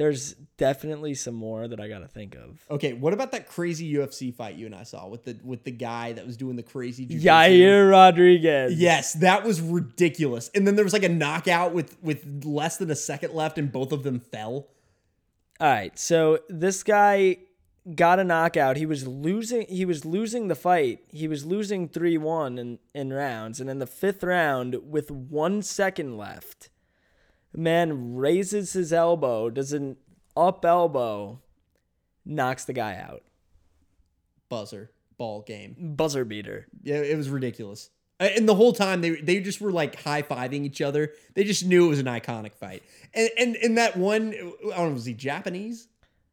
There's definitely some more that I gotta think of. Okay, what about that crazy UFC fight you and I saw with the with the guy that was doing the crazy jujitsu? Yair Rodriguez. Yes, that was ridiculous. And then there was like a knockout with with less than a second left, and both of them fell. All right. So this guy got a knockout. He was losing he was losing the fight. He was losing 3-1 in in rounds and in the 5th round with 1 second left. Man raises his elbow, does an up elbow, knocks the guy out. Buzzer ball game. Buzzer beater. Yeah, it was ridiculous. And the whole time they they just were like high fiving each other. They just knew it was an iconic fight. And and in that one, I don't know, was he Japanese?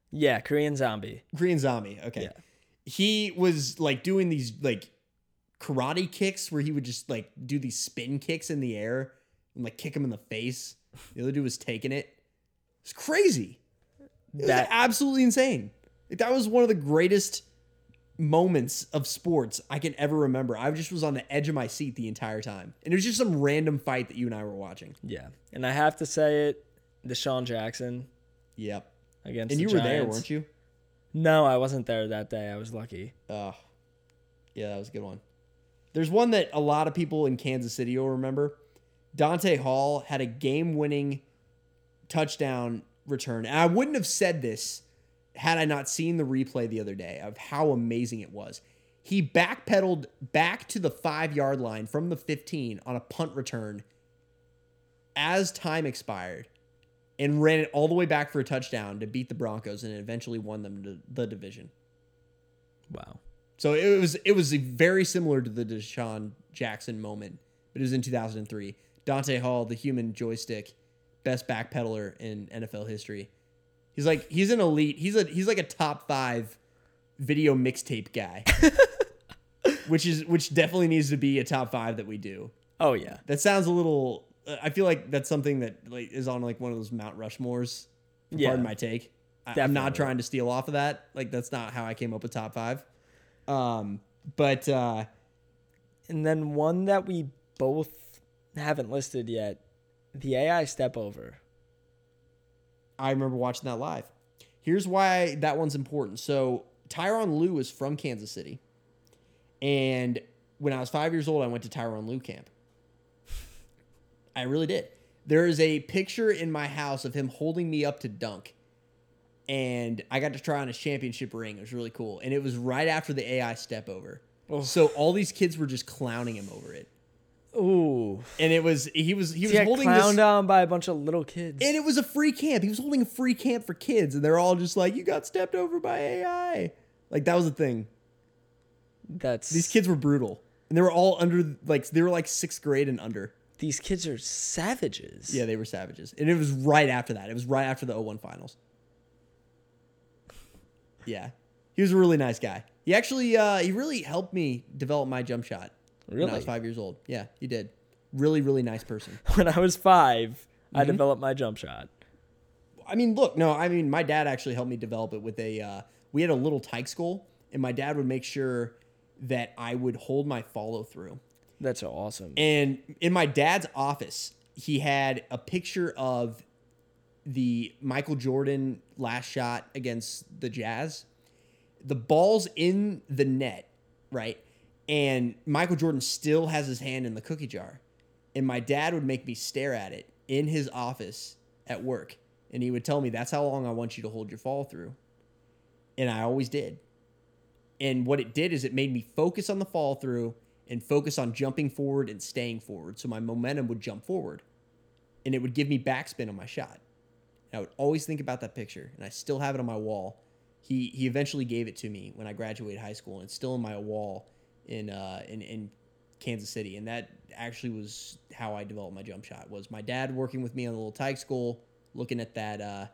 Yeah, Korean zombie. Korean zombie. Okay. Yeah. He was like doing these like karate kicks where he would just like do these spin kicks in the air and like kick him in the face. The other dude was taking it. It's crazy. It That- absolutely insane. Like, that was one of the greatest moments of sports I can ever remember. I just was on the edge of my seat the entire time. And it was just some random fight that you and I were watching. Yeah, and I have to say it, DeSean Jackson Yep. against. And the you were there, weren't you? No, I wasn't there that day. I was lucky. Oh, yeah, that was a good one. There's one that a lot of people in Kansas City will remember. Dante Hall had a game winning touchdown return. And I wouldn't have said this had I not seen the replay the other day of how amazing it was. He backpedaled back to the five yard line from the 15 on a punt return as time expired and ran it all the way back for a touchdown to beat the Broncos and eventually won them the, the division. Wow. So it was it was very similar to the DeSean Jackson moment, but it was in 2003. Dante Hall, the human joystick, best backpedaler in NFL history. He's like he's an elite. He's a he's like a top five video mixtape guy, which is which definitely needs to be a top five that we do. Oh yeah. That sounds a little. uh, I feel like that's something that like is on like one of those Mount Rushmores. Yeah. Pardon my take. I, I'm not trying to steal off of that. Like that's not how I came up with top five. Um, but uh, And then one that we both haven't listed yet, the AI step over. I remember watching that live. Here's why that one's important. So Tyronn Lue is from Kansas City, and when I was five years old, I went to Tyronn Lue camp. I really did. There is a picture in my house of him holding me up to dunk, and I got to try on his championship ring. It was really cool, and it was right after the AI step over. Oh. So all these kids were just clowning him over it, Ooh. and it was he was he He was got holding clowned this. down by a bunch of little kids. And it was a free camp. He was holding a free camp for kids, and they're all just like, "You got stepped over by AI." Like that was the thing. That's These kids were brutal, and they were all under like they were like sixth grade and under. These kids are savages. Yeah, they were savages, and it was right after that. It was right after the 01 finals. Yeah, he was a really nice guy. He actually uh, he really helped me develop my jump shot when I was five years old. Yeah, he did. Really, really nice person. When I was 5 I Mm-hmm. developed my jump shot. I mean, look, no, I mean, my dad actually helped me develop it with a. Uh, we had a little tyke school, and my dad would make sure that I would hold my follow through. That's so awesome. And in my dad's office, he had a picture of the Michael Jordan last shot against the Jazz. The ball's in the net, right? And Michael Jordan still has his hand in the cookie jar. And my dad would make me stare at it in his office at work. And he would tell me, that's how long I want you to hold your fall through. And I always did. And what it did is it made me focus on the fall through and focus on jumping forward and staying forward. So my momentum would jump forward and it would give me backspin on my shot. And I would always think about that picture and I still have it on my wall. He, he eventually gave it to me when I graduated high school and it's still in my wall in, uh, in, in Kansas City. And that actually was how I developed my jump shot was my dad working with me on the little tyke school, looking at that, uh,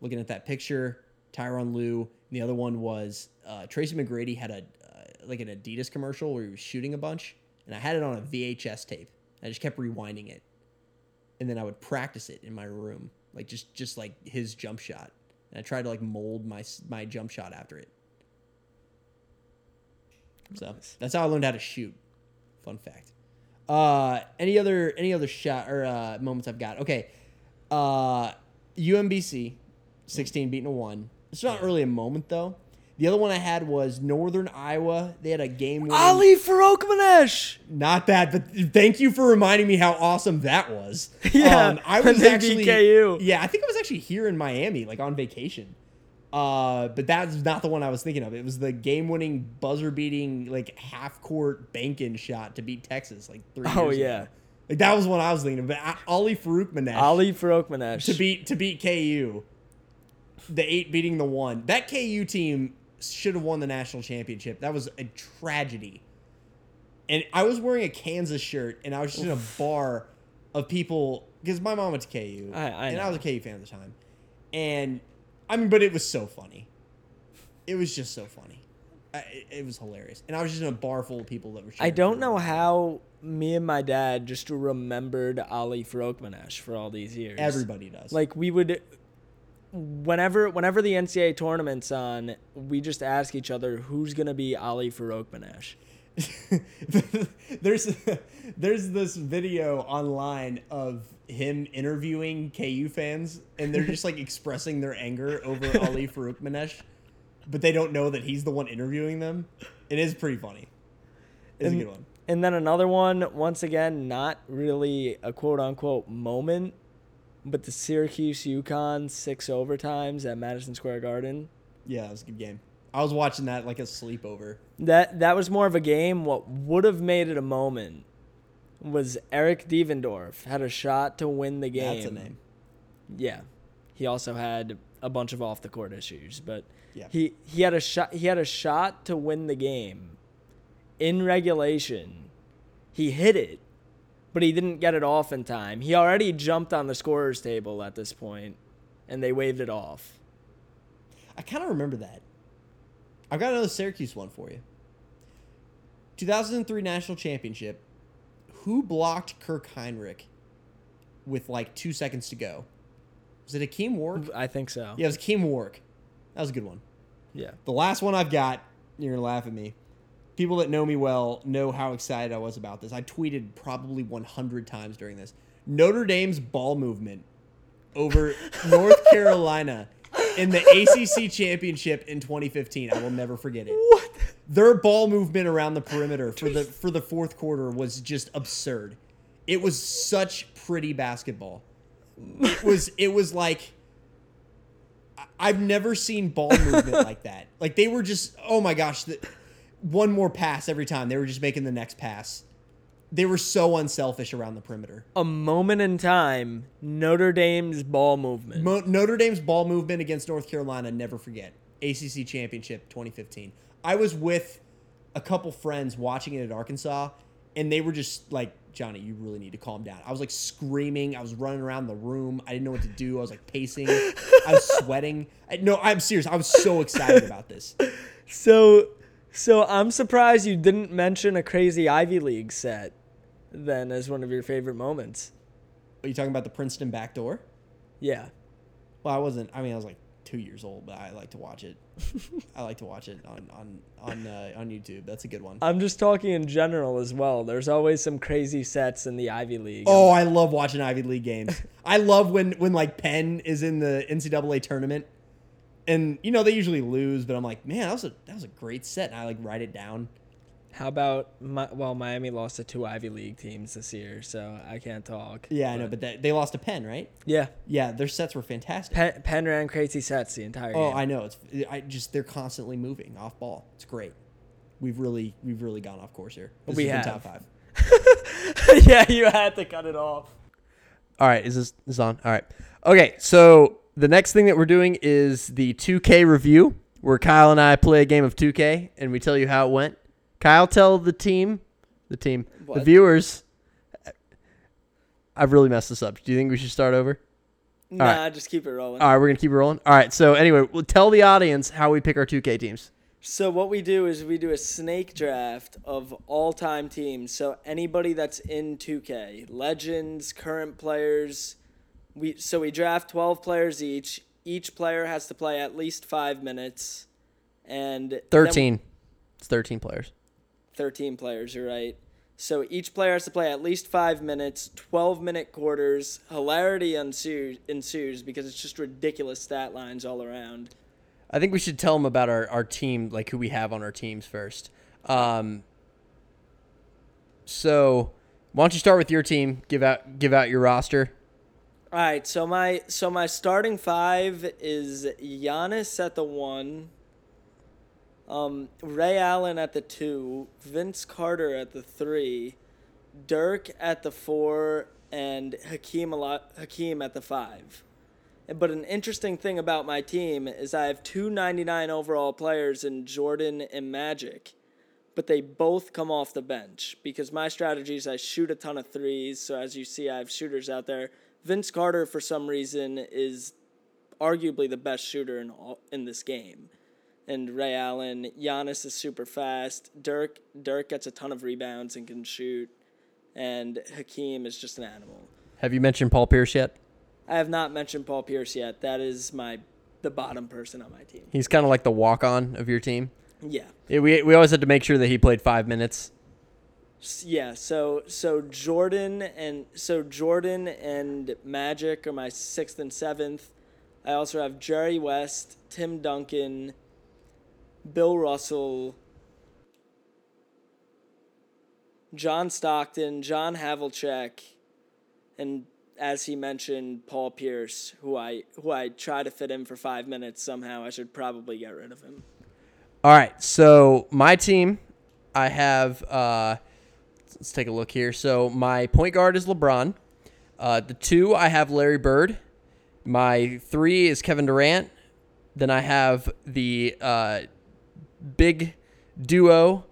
looking at that picture, Tyronn Lue. And the other one was uh, Tracy McGrady had a uh, like an Adidas commercial where he was shooting a bunch, and I had it on a VHS tape. I just kept rewinding it, and then I would practice it in my room, like just just like his jump shot. And I tried to like mold my my jump shot after it. So that's how I learned how to shoot. Fun fact. Uh, any other any other shot or uh, moments I've got? Okay, uh, UMBC, sixteen beating a one. It's not really a moment though. The other one I had was Northern Iowa. They had a game winning. Ali Farokhmanesh. Not that, but thank you for reminding me how awesome that was. Um, Yeah, I was actually KU. Yeah, I think I was actually here in Miami, like on vacation. Uh, but that's not the one I was thinking of. It was the game-winning, buzzer-beating, like half-court banking shot to beat Texas, like three. Oh, years yeah. ago. like that was what I was thinking of. But uh, Ali Farouk Ali Farokhmanesh. to beat to beat KU, the eight beating the one. That KU team should have won the national championship. That was a tragedy. And I was wearing a Kansas shirt, and I was just in a bar of people because my mom went to KU, I- I and I was a KU fan at the time. And I mean, but it was so funny. It was just so funny. I, it, it was hilarious, and I was just in a bar full of people that were. I don't know how me and my dad just remembered Ali Farokhmanesh for all these years. Everybody does. Like we would whenever whenever the NCAA tournament's on, we just ask each other who's gonna be Ali Farokhmanesh. there's there's this video online of him interviewing KU fans, and they're just like expressing their anger over Ali Farokhmanesh, but they don't know that he's the one interviewing them. It is pretty funny. It's And- a good one. And then another one, once again, not really a quote unquote moment, but the Syracuse UConn six overtimes at Madison Square Garden. Yeah, it was a good game. I was watching that like a sleepover. That that was more of a game. What would have made it a moment was Eric Devendorf had a shot to win the game. That's a name. Yeah, he also had a bunch of off the court issues, but Yeah. he he had a shot. He had a shot to win the game in regulation. He hit it, but he didn't get it off in time. He already jumped on the scorer's table at this point, and they waved it off. I kind of remember that. I've got another Syracuse one for you. 2003 national championship. Who blocked Kirk Hinrich with like two seconds to go? Was it Hakim Warrick? I think so. Yeah, it was Hakim Warrick. That was a good one. Yeah. The last one I've got, you're gonna laugh at me. People that know me well know how excited I was about this. I tweeted probably 100 times during this. Notre Dame's ball movement over North Carolina in the ACC championship in 2015. I will never forget it. What? Their ball movement around the perimeter for the for the fourth quarter was just absurd. It was such pretty basketball. It was it was like I've never seen ball movement like that. Like they were just oh my gosh, the, one more pass every time. They were just making the next pass. They were so unselfish around the perimeter. A moment in time, Notre Dame's ball movement. Mo- Notre Dame's ball movement against North Carolina, never forget. ACC Championship 2015. I was with a couple friends watching it at Arkansas, and they were just like, Johnny, you really need to calm down. I was like screaming. I was running around the room. I didn't know what to do. I was like pacing. I was sweating. I, no, I'm serious. I was so excited about this. So, so I'm surprised you didn't mention a crazy Ivy League set then as one of your favorite moments. Are you talking about the Princeton backdoor? Yeah. Well, I wasn't. I mean, I was like two years old, but I like to watch it. I like to watch it on on on uh, on YouTube. That's a good one. I'm just talking in general as well. There's always some crazy sets in the Ivy League. Oh, I love watching Ivy League games. I love when when like Penn is in the NCAA tournament, and you know they usually lose, but I'm like, man, that was a that was a great set. And I like write it down. How about my, well, Miami lost to two Ivy League teams this year, so I can't talk. Yeah, I know, but that, they lost to Penn, right? Yeah, Yeah, their sets were fantastic. Penn, Penn ran crazy sets the entire oh, game. I know. It's I just they're constantly moving off ball. It's great. We've really we've really gone off course here. This We has been have. top five. yeah, you had to cut it off. All right, is this is on? All right. Okay, so the next thing that we're doing is the 2K review, where Kyle and I play a game of 2K and we tell you how it went. Kyle, tell the team, the team, the viewers. I've really messed this up. Do you think we should start over? Nah, right. just keep it rolling. All right, we're gonna keep it rolling. All right. So anyway, we'll tell the audience how we pick our 2K teams. So what we do is we do a snake draft of all-time teams. So anybody that's in 2K, legends, current players, we so we draft 12 players each. Each player has to play at least 5 minutes and then- 13. It's 13 players. 13 players, you're right. So each player has to play at least 5 minutes, 12 minute quarters. Hilarity ensues, ensues because it's just ridiculous stat lines all around. I think we should tell them about our, our team, like who we have on our teams first. Um, so, why don't you start with your team? Give out give out your roster. All right, so my so my starting five is Giannis at the one, um, Ray Allen at the two, Vince Carter at the three, Dirk at the four, and Hakeem Ala- Hakeem at the five. But an interesting thing about my team is I have two 99 overall players in Jordan and Magic, but they both come off the bench because my strategy is I shoot a ton of threes. So as you see, I have shooters out there. Vince Carter, for some reason, is arguably the best shooter in all, in this game. And Ray Allen, Giannis is super fast. Dirk Dirk gets a ton of rebounds and can shoot. And Hakeem is just an animal. Have you mentioned Paul Pierce yet? I have not mentioned Paul Pierce yet. That is my the bottom person on my team. He's kind of like the walk on of your team. Yeah. Yeah, we, we always had to make sure that he played five minutes. Yeah, so so Jordan and so Jordan and Magic are my sixth and seventh. I also have Jerry West, Tim Duncan, Bill Russell, John Stockton, John Havlicek, and as he mentioned, Paul Pierce, who I who I try to fit in for five minutes somehow. I should probably get rid of him. All right, so my team, I have. Uh, let's take a look here. So my point guard is LeBron. Uh, the two, I have Larry Bird. My three is Kevin Durant. Then I have the uh, big duo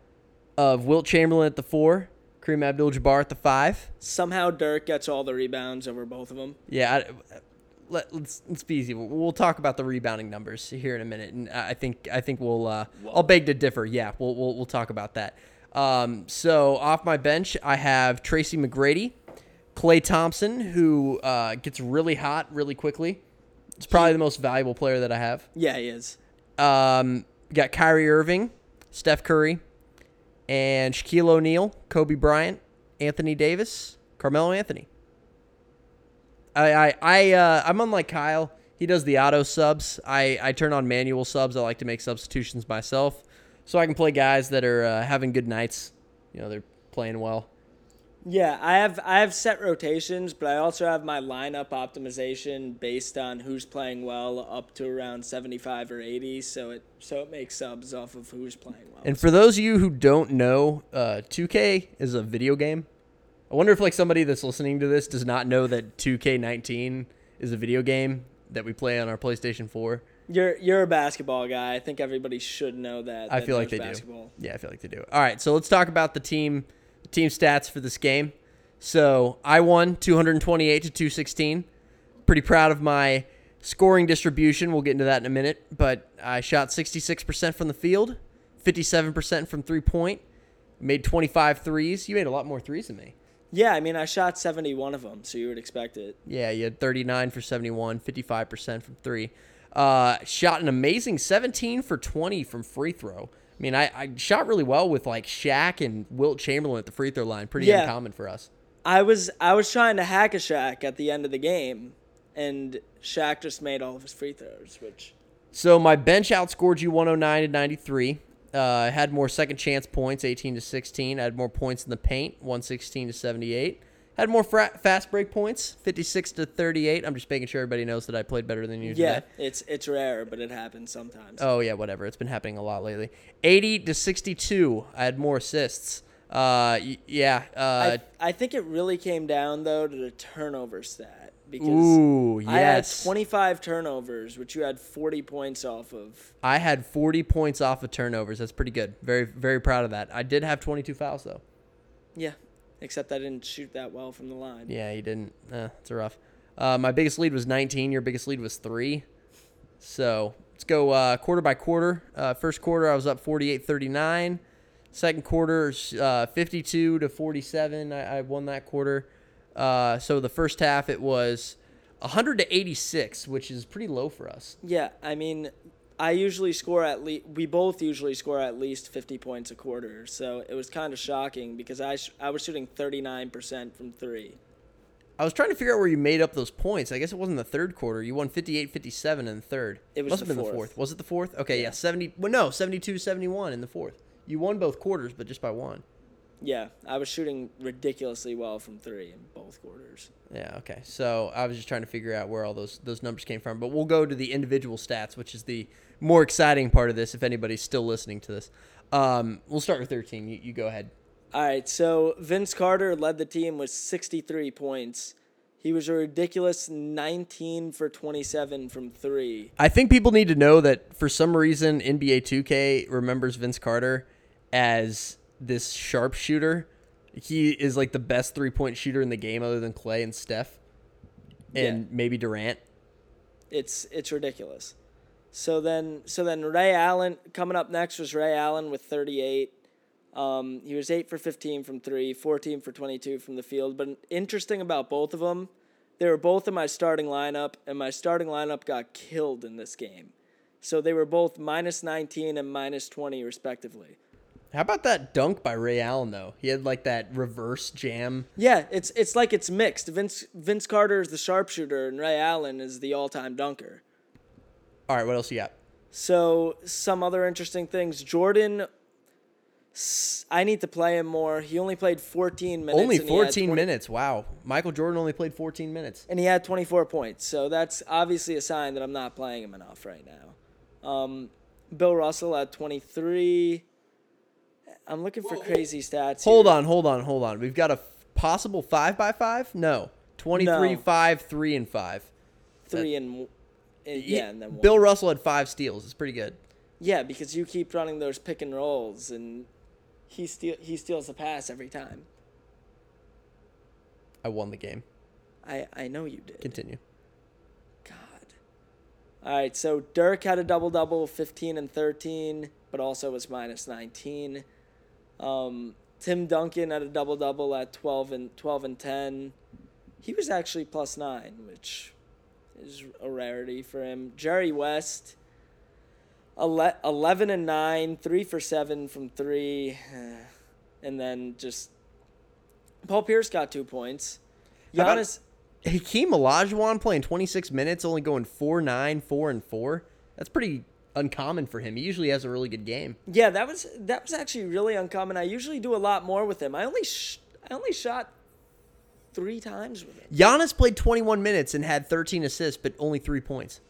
of Wilt Chamberlain at the four, Kareem Abdul-Jabbar at the five. Somehow Dirk gets all the rebounds over both of them. Yeah, I, let, let's let's be easy. We'll, we'll talk about the rebounding numbers here in a minute, and I think I think we'll uh, I'll beg to differ. Yeah, we'll we'll, we'll talk about that. Um, so off my bench, I have Tracy McGrady, Klay Thompson, who uh, gets really hot really quickly. It's probably the most valuable player that I have. Yeah, he is. Um, we got Kyrie Irving, Steph Curry, and Shaquille O'Neal, Kobe Bryant, Anthony Davis, Carmelo Anthony. I I I uh, I'm unlike Kyle. He does the auto subs. I I turn on manual subs. I like to make substitutions myself, so I can play guys that are uh, having good nights. You know, they're playing well. Yeah, I have I have set rotations, but I also have my lineup optimization based on who's playing well up to around 75 or 80, so it so it makes subs off of who's playing well. And for those of you who don't know, uh, 2K is a video game. I wonder if like somebody that's listening to this does not know that 2K19 is a video game that we play on our PlayStation 4. you're you're a basketball guy. I think everybody should know that. I that feel like they basketball. do. Yeah, I feel like they do. All right, so let's talk about the team team stats for this game. So I won 228 to 216. Pretty proud of my scoring distribution. We'll get into that in a minute. But I shot 66% from the field, 57% from three point, made 25 threes. You made a lot more threes than me. Yeah, I mean I shot 71 of them, so you would expect it. Yeah, you had 39 for 71, 55% from three. Uh, shot an amazing 17 for 20 from free throw. I mean, I, I shot really well with like Shaq and Wilt Chamberlain at the free throw line. Pretty Yeah. uncommon for us. I was I was trying to hack a Shaq at the end of the game, and Shaq just made all of his free throws, which So my bench outscored you 109 to 93. Uh, I had more second chance points, 18 to 16. I had more points in the paint, 116 to 78. Had more fra- fast break points, 56 to 38. I'm just making sure everybody knows that I played better than you yeah, today. it's it's rare, but it happens sometimes. Oh yeah, whatever. It's been happening a lot lately. 80 to 62. I had more assists. Uh, y- yeah. Uh, I, I think it really came down though to the turnover stat because ooh, I had 25 turnovers, which you had 40 points off of. I had 40 points off of turnovers. That's pretty good. Very, very proud of that. I did have 22 fouls though. Yeah, except I didn't shoot that well from the line. Yeah, you didn't. Uh, it's a rough. Uh, my biggest lead was 19. Your biggest lead was three. So let's go uh, quarter by quarter. Uh, first quarter, I was up 48 39. Second quarter, uh, 52 to 47. I, I won that quarter. Uh, so the first half, it was 100 to 86, which is pretty low for us. Yeah, I mean, I usually score at least. We both usually score at least 50 points a quarter, so it was kind of shocking because I sh- I was shooting 39% from three. I was trying to figure out where you made up those points. I guess it wasn't the third quarter. You won 58 57 in the third. It was Must the have been the fourth. fourth. Was it the fourth? Okay, yeah, 70. Well, no, 72 71 in the fourth. You won both quarters, but just by one. Yeah, I was shooting ridiculously well from three in both quarters. Yeah, okay. So I was just trying to figure out where all those those numbers came from. But we'll go to the individual stats, which is the more exciting part of this. If anybody's still listening to this, um, we'll start with 13. You, you go ahead. All right, so Vince Carter led the team with 63 points. He was a ridiculous 19 for 27 from three. I think people need to know that for some reason NBA 2K remembers Vince Carter as this sharpshooter. He is like the best three point shooter in the game, other than Klay and Steph, and Yeah. maybe Durant. It's it's ridiculous. So then so then Ray Allen coming up next was Ray Allen with 38. Um, he was 8 for 15 from 3, 14 for 22 from the field, but interesting about both of them, they were both in my starting lineup, and my starting lineup got killed in this game. So they were both minus 19 and minus 20, respectively. How about that dunk by Ray Allen though? He had like that reverse jam. Yeah, it's it's like it's mixed. Vince Vince Carter is the sharpshooter, and Ray Allen is the all-time dunker. All right, what else you got? So some other interesting things. Jordan, I need to play him more. He only played 14 minutes. only and he had 14 20 minutes. Wow. Michael Jordan only played 14 minutes. and he had 24 points. So that's obviously a sign that I'm not playing him enough right now. Um, Bill Russell at 23. I'm looking for crazy stats. Hold here. on, hold on, hold on. We've got a f- possible 5 by 5? No. 23 No. 5 3 and 5. three and, and yeah, and then one. Bill Russell had 5 steals. It's pretty good. Yeah, because you keep running those pick and rolls, and he steal he steals the pass every time. I won the game. I I know you did. Continue. God. All right, so Dirk had a double double, 15 and 13, but also was minus 19. Um, Tim Duncan had a double double at 12 and 12 and 10. He was actually plus nine, which is a rarity for him. Jerry West, ele- 11 and 9, 3 for 7 from 3. And then just Paul Pierce got two points. Giannis. Hakeem Olajuwon playing 26 minutes, only going 4 9, 4 and 4. That's pretty uncommon for him. He usually has a really good game. Yeah, that was that was actually really uncommon. I usually do a lot more with him. I only sh- I only shot three times with him. Giannis played 21 minutes and had 13 assists, but only three points.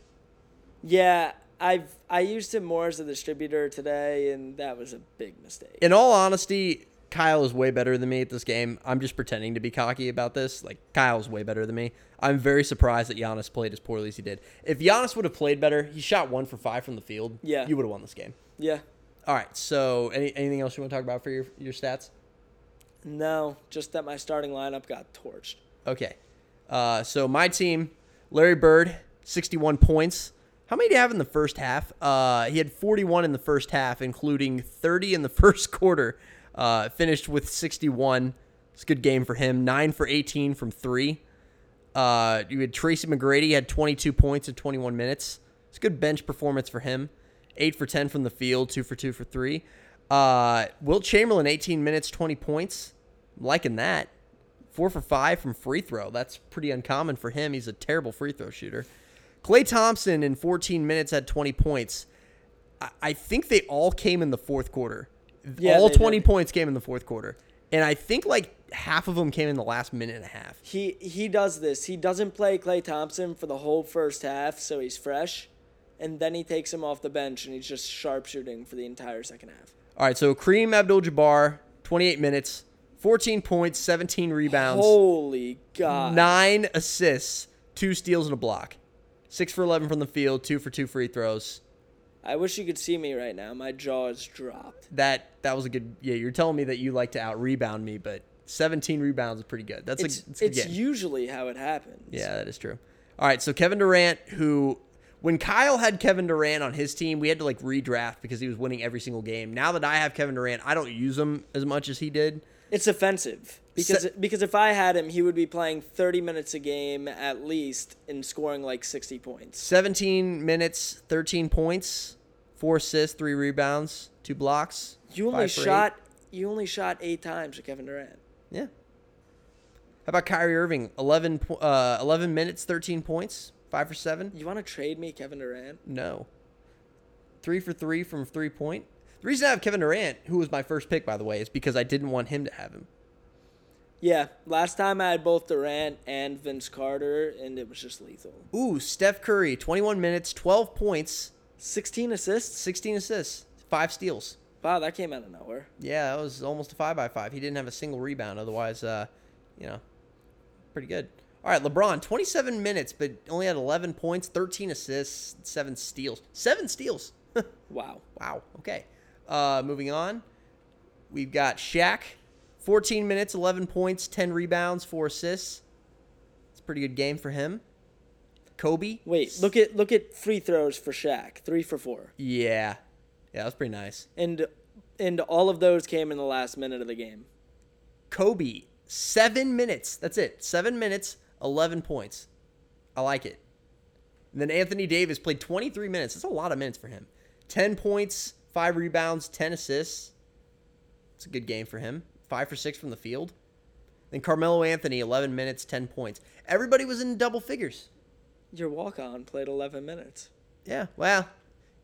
Yeah, I've I used him more as a distributor today, and that was a big mistake. In all honesty, Kyle is way better than me at this game. I'm just pretending to be cocky about this. Like Kyle's way better than me. I'm very surprised that Giannis played as poorly as he did. If Giannis would have played better, he shot one for five from the field. Yeah. you would have won this game. Yeah, All right. So, any, anything else you want to talk about for your your stats? no, just that my starting lineup got torched. Okay. Uh, so my team, Larry Bird, 61 points. How many do you have in the first half? Uh, he had 41 in the first half, including 30 in the first quarter. Uh, finished with 61. It's a good game for him. Nine for 18 from three. Uh, you had Tracy McGrady had 22 points in 21 minutes. It's a good bench performance for him. Eight for 10 from the field, two for two for three. Uh, Wilt Chamberlain, 18 minutes, 20 points. I'm liking that. Four for five from free throw. That's pretty uncommon for him. He's a terrible free throw shooter. Klay Thompson in 14 minutes had 20 points. I, I think they all came in the fourth quarter. Yeah, all 20 did. points came in the fourth quarter. And I think like half of them came in the last minute and a half. He he does this. He doesn't play Klay Thompson for the whole first half, so he's fresh, and then he takes him off the bench and he's just sharpshooting for the entire second half. All right, so Kareem Abdul-Jabbar, 28 minutes, 14 points, 17 rebounds, Holy God! nine assists, two steals and a block. Six for 11 from the field, two for two free throws. I wish you could see me right now. My jaw is dropped. That that was a good. Yeah, you're telling me that you like to out rebound me, but 17 rebounds is pretty good. That's It's a, it's a good it's usually how it happens. Yeah, that is true. All right, so Kevin Durant, who when Kyle had Kevin Durant on his team, we had to like redraft because he was winning every single game. Now that I have Kevin Durant, I don't use him as much as he did. It's offensive because Se- because if I had him, he would be playing 30 minutes a game at least and scoring like 60 points. 17 minutes, 13 points, four assists, three rebounds, two blocks. You only shot you only shot 8 times with Kevin Durant. Yeah. How about Kyrie Irving? 11, po- uh, 11 minutes, 13 points, five for seven. You want to trade me Kevin Durant? No. Three for three from three point. The reason I have Kevin Durant, who was my first pick, by the way, is because I didn't want him to have him. Yeah, last time I had both Durant and Vince Carter and it was just lethal. Ooh, Steph Curry, 21 minutes, 12 points, 16 assists? 16 assists, five steals. Wow, that came out of nowhere. Yeah, that was almost a five by five. He didn't have a single rebound. Otherwise, uh, you know, pretty good. All right, LeBron, 27 minutes, but only had 11 points, 13 assists, seven steals. Seven steals. Wow. wow. Okay. Uh, moving on, we've got Shaq, 14 minutes, 11 points, 10 rebounds, four assists. It's a pretty good game for him. Kobe. Wait, look at look at free throws for Shaq. 3 for 4. Yeah. Yeah, that was pretty nice. And and all of those came in the last minute of the game. Kobe, seven minutes. That's it. Seven minutes, 11 points. I like it. And then Anthony Davis played 23 minutes. That's a lot of minutes for him. 10 points, 5 rebounds, 10 assists. It's a good game for him. 5 for 6 from the field. Then Carmelo Anthony, 11 minutes, 10 points. Everybody was in double figures. Your walk on played 11 minutes. Yeah, well,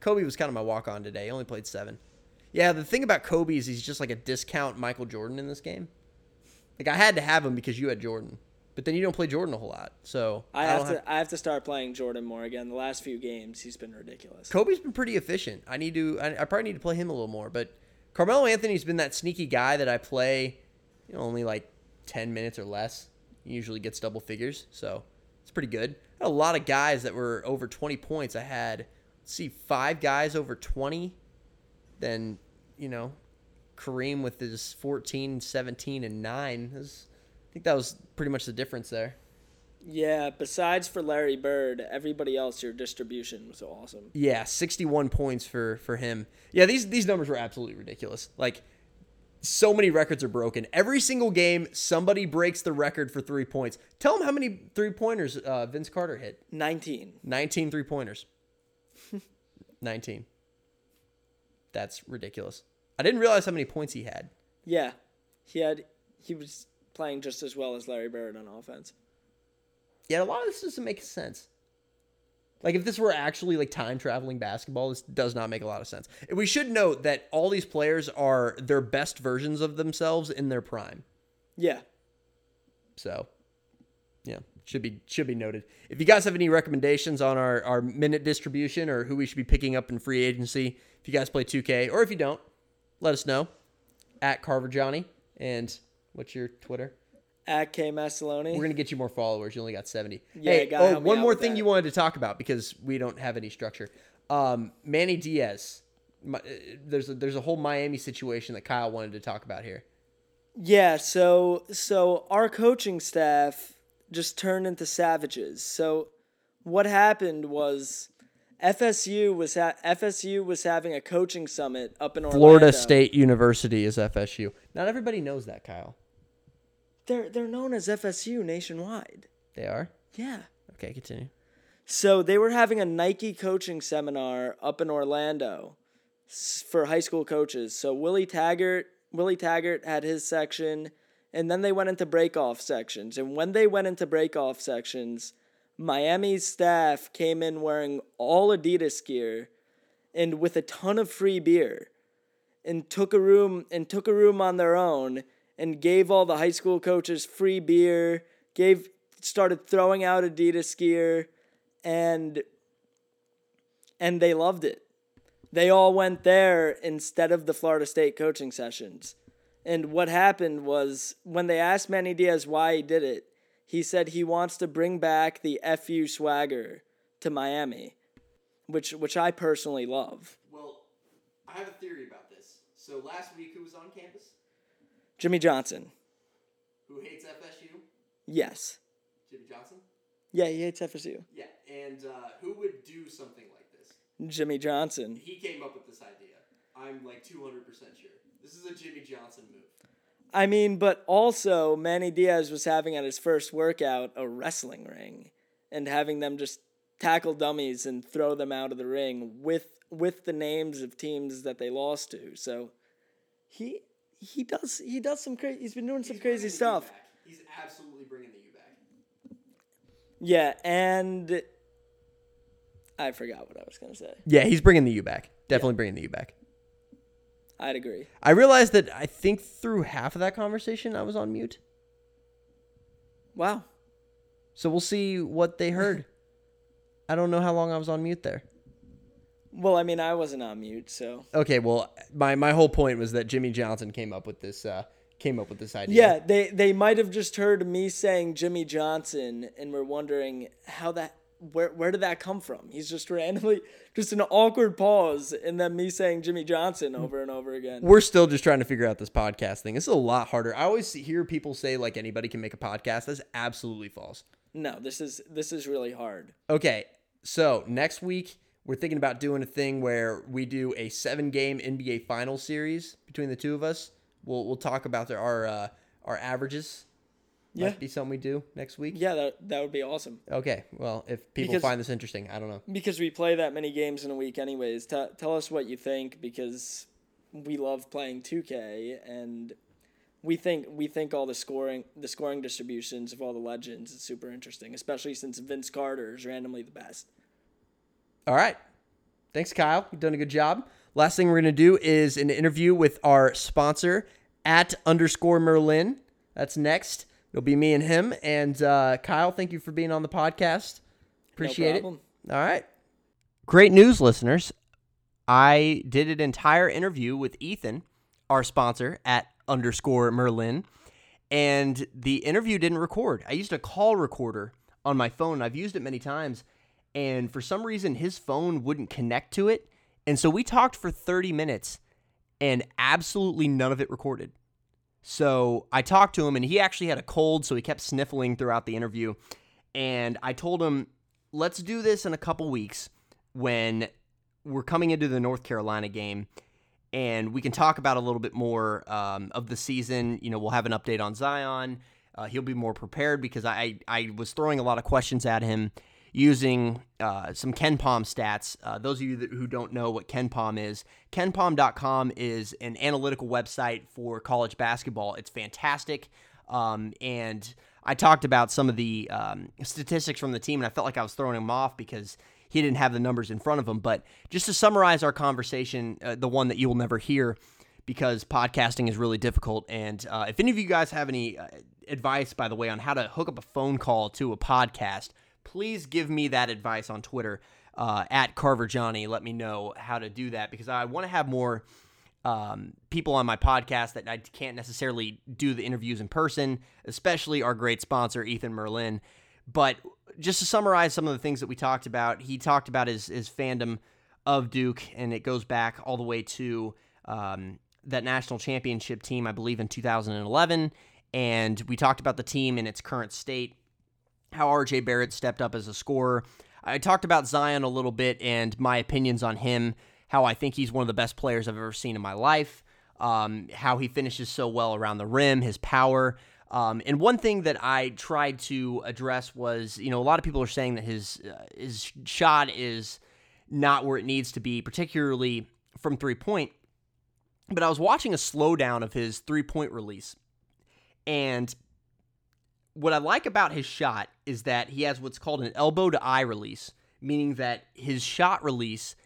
Kobe was kind of my walk on today. He only played 7. Yeah, the thing about Kobe is he's just like a discount Michael Jordan in this game. Like I had to have him because you had Jordan. But then you don't play Jordan a whole lot. So I, don't have to I have to start playing Jordan more again. The last few games he's been ridiculous. Kobe's been pretty efficient. I need to. I, I probably need to play him a little more. But Carmelo Anthony's been that sneaky guy that I play, you know, only like ten minutes or less. He usually gets double figures, so it's pretty good. A lot of guys that were over twenty points. I had see five guys over twenty. Then you know, Kareem with his 14, 17, and nine. Was, I think that was pretty much the difference there. Yeah, besides for Larry Bird, everybody else your distribution was awesome. Yeah, 61 points for for him. Yeah, these these numbers were absolutely ridiculous. Like so many records are broken. Every single game somebody breaks the record for 3 points. Tell them how many three-pointers uh, Vince Carter hit. 19. 19 three-pointers. 19. That's ridiculous. I didn't realize how many points he had. Yeah. He had he was playing just as well as Larry Bird on offense. Yeah, a lot of this doesn't make sense. Like if this were actually like time traveling basketball, this does not make a lot of sense. And we should note that all these players are their best versions of themselves in their prime. Yeah. So, yeah, should be should be noted. If you guys have any recommendations on our our minute distribution or who we should be picking up in free agency, if you guys play 2K or if you don't, let us know at Carver Johnny and what's your Twitter? At K Massaloni. We're gonna get you more followers. You only got seventy. Yeah, hey, oh, one more thing that. you wanted to talk about because we don't have any structure. Um, Manny Diaz. Mi- uh, There's a, there's a whole Miami situation that Kyle wanted to talk about here. Yeah, so so our coaching staff just turned into savages. So what happened was FSU was ha- FSU was having a coaching summit up in Orlando. Florida State University is FSU. Not everybody knows that, Kyle. They're they're known as FSU nationwide. They are. Yeah. Okay, continue. So they were having a Nike coaching seminar up in Orlando for high school coaches. So Willie Taggart, Willie Taggart had his section, and then they went into break-off sections. And when they went into break-off sections, Miami's staff came in wearing all Adidas gear and with a ton of free beer and took a room and took a room on their own and gave all the high school coaches free beer, gave started throwing out Adidas gear and and they loved it. They all went there instead of the Florida State coaching sessions. And what happened was when they asked Manny Diaz why he did it, he said he wants to bring back the FU swagger to Miami, which which I personally love. Well, I have a theory about this. So last week, who was on campus? Jimmy Johnson. Who hates FSU? Yes. Jimmy Johnson. Yeah, he hates FSU. Yeah, and uh, who would do something like this? Jimmy Johnson. He came up with this idea. I'm like 200% sure. This is a Jimmy Johnson move. I mean, but also Manny Diaz was having at his first workout a wrestling ring and having them just tackle dummies and throw them out of the ring with with the names of teams that they lost to. So he he does he does some crazy he's been doing some crazy stuff. He's absolutely bringing the U back. Yeah, and I forgot what I was going to say. Yeah, he's bringing the U back. Definitely bringing the U back. I'd agree. I realized that I think through half of that conversation I was on mute. Wow. So we'll see what they heard. I don't know how long I was on mute there. Well, I mean, I wasn't on mute, so Okay, well, my, my whole point was that Jimmy Johnson came up with this uh, came up with this idea. Yeah, they they might have just heard me saying Jimmy Johnson and were wondering how that where where did that come from? He's just randomly just an awkward pause and then me saying Jimmy Johnson over and over again. We're still just trying to figure out this podcast thing. This is a lot harder. I always hear people say like anybody can make a podcast. That's absolutely false. No, this is this is really hard. Okay, so next week we're thinking about doing a thing where we do a seven game NBA final series between the two of us. We'll we'll talk about their, our uh, our averages Yeah. Might be something we do next week. Yeah, that that would be awesome. Okay. Well, if people Because- find this interesting, I don't know. Because we play that many games in a week, anyways. T- tell us what you think because we love playing 2K and we think we think all the scoring the scoring distributions of all the legends is super interesting, especially since Vince Carter is randomly the best. All right. Thanks, Kyle. You've done a good job. Last thing we're going to do is an interview with our sponsor at underscore Murlin. That's next. It'll be me and him. And uh, Kyle, thank you for being on the podcast. Appreciate it. problem. All right. Great news, listeners. I did an entire interview with Ethan, our sponsor at underscore Murlin, and the interview didn't record. I used a call recorder on my phone. I've used it many times, and for some reason, his phone wouldn't connect to it. And so we talked for 30 minutes, and absolutely none of it recorded. So I talked to him, and he actually had a cold, so he kept sniffling throughout the interview. And I told him, let's do this in a couple weeks when we're coming into the North Carolina game and we can talk about a little bit more um, of the season. You know, we'll have an update on Zion. Uh, he'll be more prepared because I, I was throwing a lot of questions at him using uh, some KenPom stats. Uh, those of you that, who don't know what KenPom is, KenPom.com is an analytical website for college basketball. It's fantastic. Um, and I talked about some of the um, statistics from the team, and I felt like I was throwing him off because he didn't have the numbers in front of him. But just to summarize our conversation, uh, the one that you will never hear because podcasting is really difficult. And uh, if any of you guys have any uh, advice, by the way, on how to hook up a phone call to a podcast, please give me that advice on Twitter uh, at Carver Johnny. Let me know how to do that because I want to have more um, people on my podcast that I can't necessarily do the interviews in person, especially our great sponsor, Ethan Murlin. But just to summarize some of the things that we talked about, he talked about his, his fandom of Duke, and it goes back all the way to um, that national championship team, I believe, in 2011. And we talked about the team in its current state, how RJ Barrett stepped up as a scorer. I talked about Zion a little bit and my opinions on him, how I think he's one of the best players I've ever seen in my life, um, how he finishes so well around the rim, his power. Um, and one thing that I tried to address was, you know, a lot of people are saying that his uh, his shot is not where it needs to be, particularly from three point. But I was watching a slowdown of his three point release, and what I like about his shot is that he has what's called an elbow to eye release, meaning that his shot release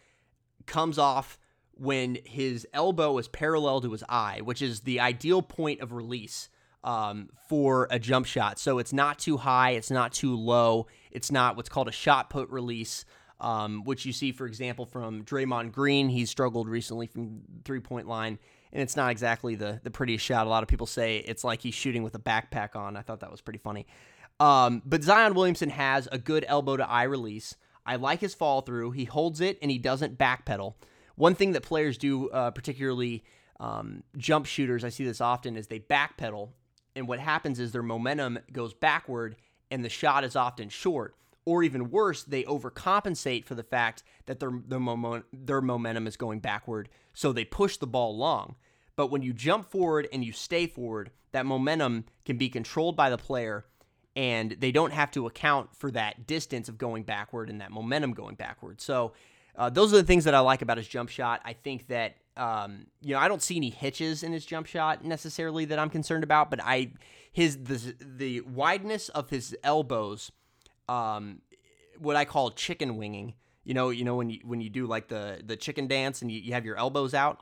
comes off when his elbow is parallel to his eye, which is the ideal point of release um, for a jump shot. So it's not too high, it's not too low, it's not what's called a shot put release. Um, which you see, for example, from Draymond Green. He's struggled recently from three point line, and it's not exactly the the prettiest shot. A lot of people say it's like he's shooting with a backpack on. I thought that was pretty funny. Um, but Zion Williamson has a good elbow to eye release. I like his fall through. He holds it and he doesn't backpedal. One thing that players do, uh, particularly um, jump shooters, I see this often, is they backpedal, and what happens is their momentum goes backward, and the shot is often short. Or even worse, they overcompensate for the fact that their their, momen- their momentum is going backward, so they push the ball long. But when you jump forward and you stay forward, that momentum can be controlled by the player, and they don't have to account for that distance of going backward and that momentum going backward. So, uh, those are the things that I like about his jump shot. I think that um, you know I don't see any hitches in his jump shot necessarily that I'm concerned about, but I his the the wideness of his elbows um, what I call chicken winging. You know, you know when you when you do like the the chicken dance and you, you have your elbows out.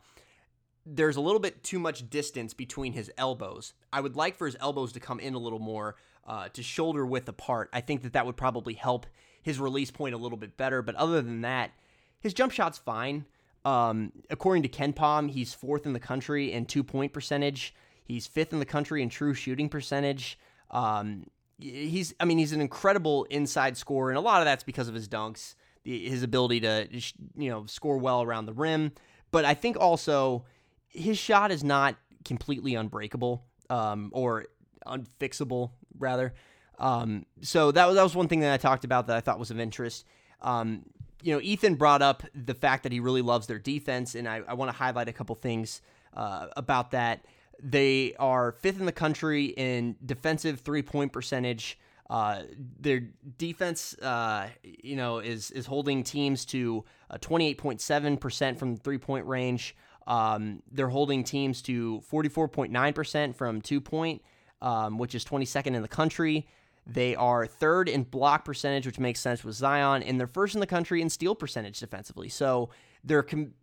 There's a little bit too much distance between his elbows. I would like for his elbows to come in a little more, uh, to shoulder width apart. I think that that would probably help his release point a little bit better. But other than that, his jump shot's fine. Um, according to KenPom, he's fourth in the country in two point percentage. He's fifth in the country in true shooting percentage. Um, he's I mean he's an incredible inside scorer, and a lot of that's because of his dunks, his ability to you know score well around the rim. But I think also his shot is not completely unbreakable um, or unfixable rather. Um, so that was that was one thing that I talked about that I thought was of interest. Um, you know, Ethan brought up the fact that he really loves their defense, and I, I want to highlight a couple things uh, about that. They are fifth in the country in defensive three point percentage. Uh, their defense, uh, you know, is is holding teams to twenty eight point seven percent from the three point range. Um, they're holding teams to forty four point nine percent from two point, um, which is twenty second in the country. They are third in block percentage, which makes sense with Zion, and they're first in the country in steal percentage defensively. So they're com-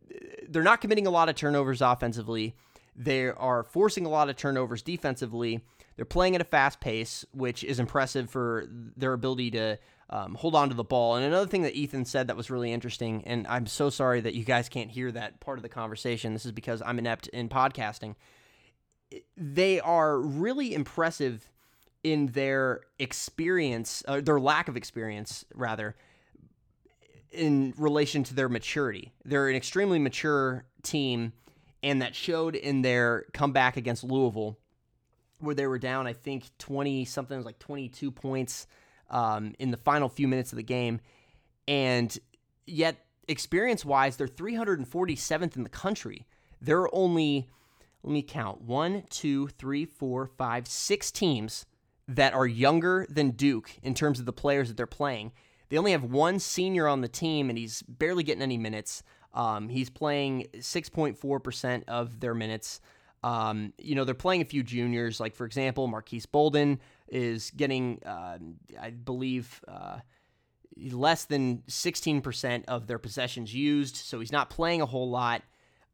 they're not committing a lot of turnovers offensively. They are forcing a lot of turnovers defensively. They're playing at a fast pace, which is impressive for their ability to um, hold on to the ball. And another thing that Ethan said that was really interesting, and I'm so sorry that you guys can't hear that part of the conversation. This is because I'm inept in podcasting. They are really impressive in their experience, uh, their lack of experience, rather, in relation to their maturity. They're an extremely mature team, and that showed in their comeback against Louisville where they were down, I think 20 something, was like 22 points um, in the final few minutes of the game. And yet, experience wise, they're 347th in the country. There are only, let me count, one, two, three, four, five, six teams that are younger than Duke in terms of the players that they're playing. They only have one senior on the team, and he's barely getting any minutes. Um, he's playing 6.4% of their minutes. Um, you know, they're playing a few juniors, like for example, Marques Bolden is getting, uh, I believe, uh, less than 16% of their possessions used, so he's not playing a whole lot.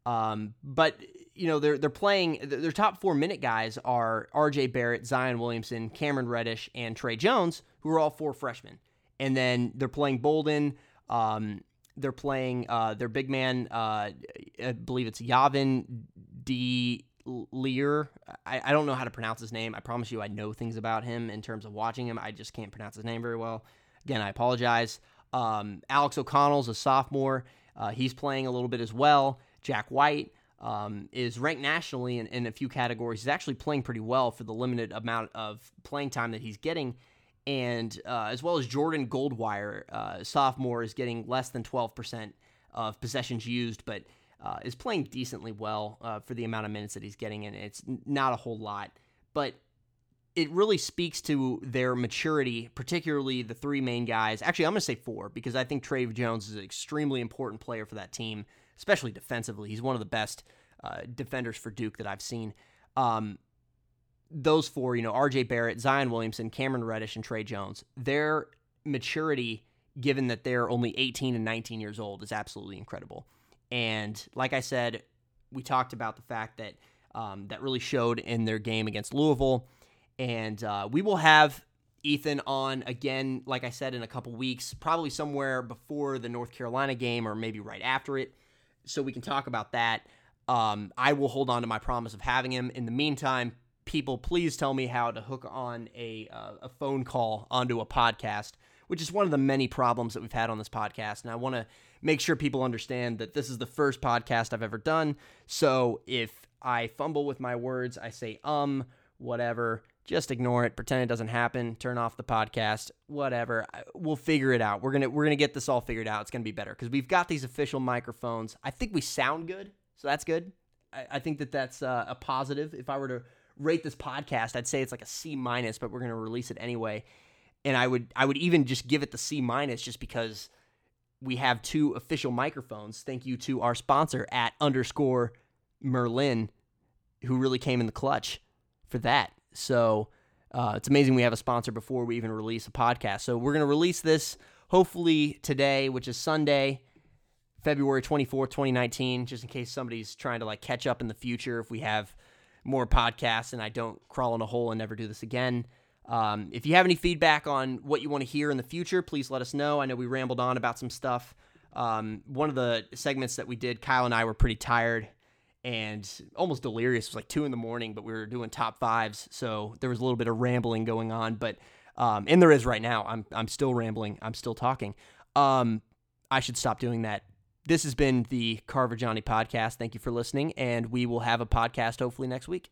Um, but you know, they're they're playing their top four minute guys are R.J. Barrett, Zion Williamson, Cameron Reddish, and Tre Jones, who are all four freshmen. And then they're playing Bolden. Um, they're playing uh, their big man. Uh, I believe it's Yavin D. Lear. I, I don't know how to pronounce his name. I promise you I know things about him in terms of watching him. I just can't pronounce his name very well. Again, I apologize. Um, Alex O'Connell's a sophomore. Uh, he's playing a little bit as well. Jack White um, is ranked nationally in, in a few categories. He's actually playing pretty well for the limited amount of playing time that he's getting. And uh, as well as Jordan Goldwire, uh, sophomore, is getting less than 12% of possessions used, but uh, is playing decently well uh, for the amount of minutes that he's getting, and it's not a whole lot. But it really speaks to their maturity, particularly the three main guys. Actually, I'm going to say four because I think Tre Jones is an extremely important player for that team, especially defensively. He's one of the best uh, defenders for Duke that I've seen. Um, those four, you know, RJ Barrett, Zion Williamson, Cameron Reddish, and Tre Jones, their maturity, given that they're only 18 and 19 years old, is absolutely incredible. And like I said, we talked about the fact that um, that really showed in their game against Louisville. And uh, we will have Ethan on again, like I said, in a couple weeks, probably somewhere before the North Carolina game or maybe right after it, so we can talk about that. Um, I will hold on to my promise of having him. In the meantime, people, please tell me how to hook on a, uh, a phone call onto a podcast, which is one of the many problems that we've had on this podcast. And I want to make sure people understand that this is the first podcast I've ever done. So if I fumble with my words, I say um, whatever, just ignore it, pretend it doesn't happen, turn off the podcast, whatever. We'll figure it out. We're going to we're going to get this all figured out. It's going to be better cuz we've got these official microphones. I think we sound good, so that's good. I, I think that that's uh, a positive. If I were to rate this podcast, I'd say it's like a C minus, but we're going to release it anyway. And I would I would even just give it the C minus just because we have two official microphones. Thank you to our sponsor at underscore Murlin, who really came in the clutch for that. So uh, it's amazing we have a sponsor before we even release a podcast. So we're going to release this hopefully today, which is Sunday, February 24th, 2019, just in case somebody's trying to like catch up in the future if we have more podcasts and I don't crawl in a hole and never do this again. Um, if you have any feedback on what you want to hear in the future, please let us know. I know we rambled on about some stuff. Um, one of the segments that we did, Kyle and I were pretty tired and almost delirious. It was like two in the morning, but we were doing top fives, so there was a little bit of rambling going on. But um, and there is right now. I'm I'm still rambling. I'm still talking. Um, I should stop doing that. This has been the Carver Johnny podcast. Thank you for listening, and we will have a podcast hopefully next week.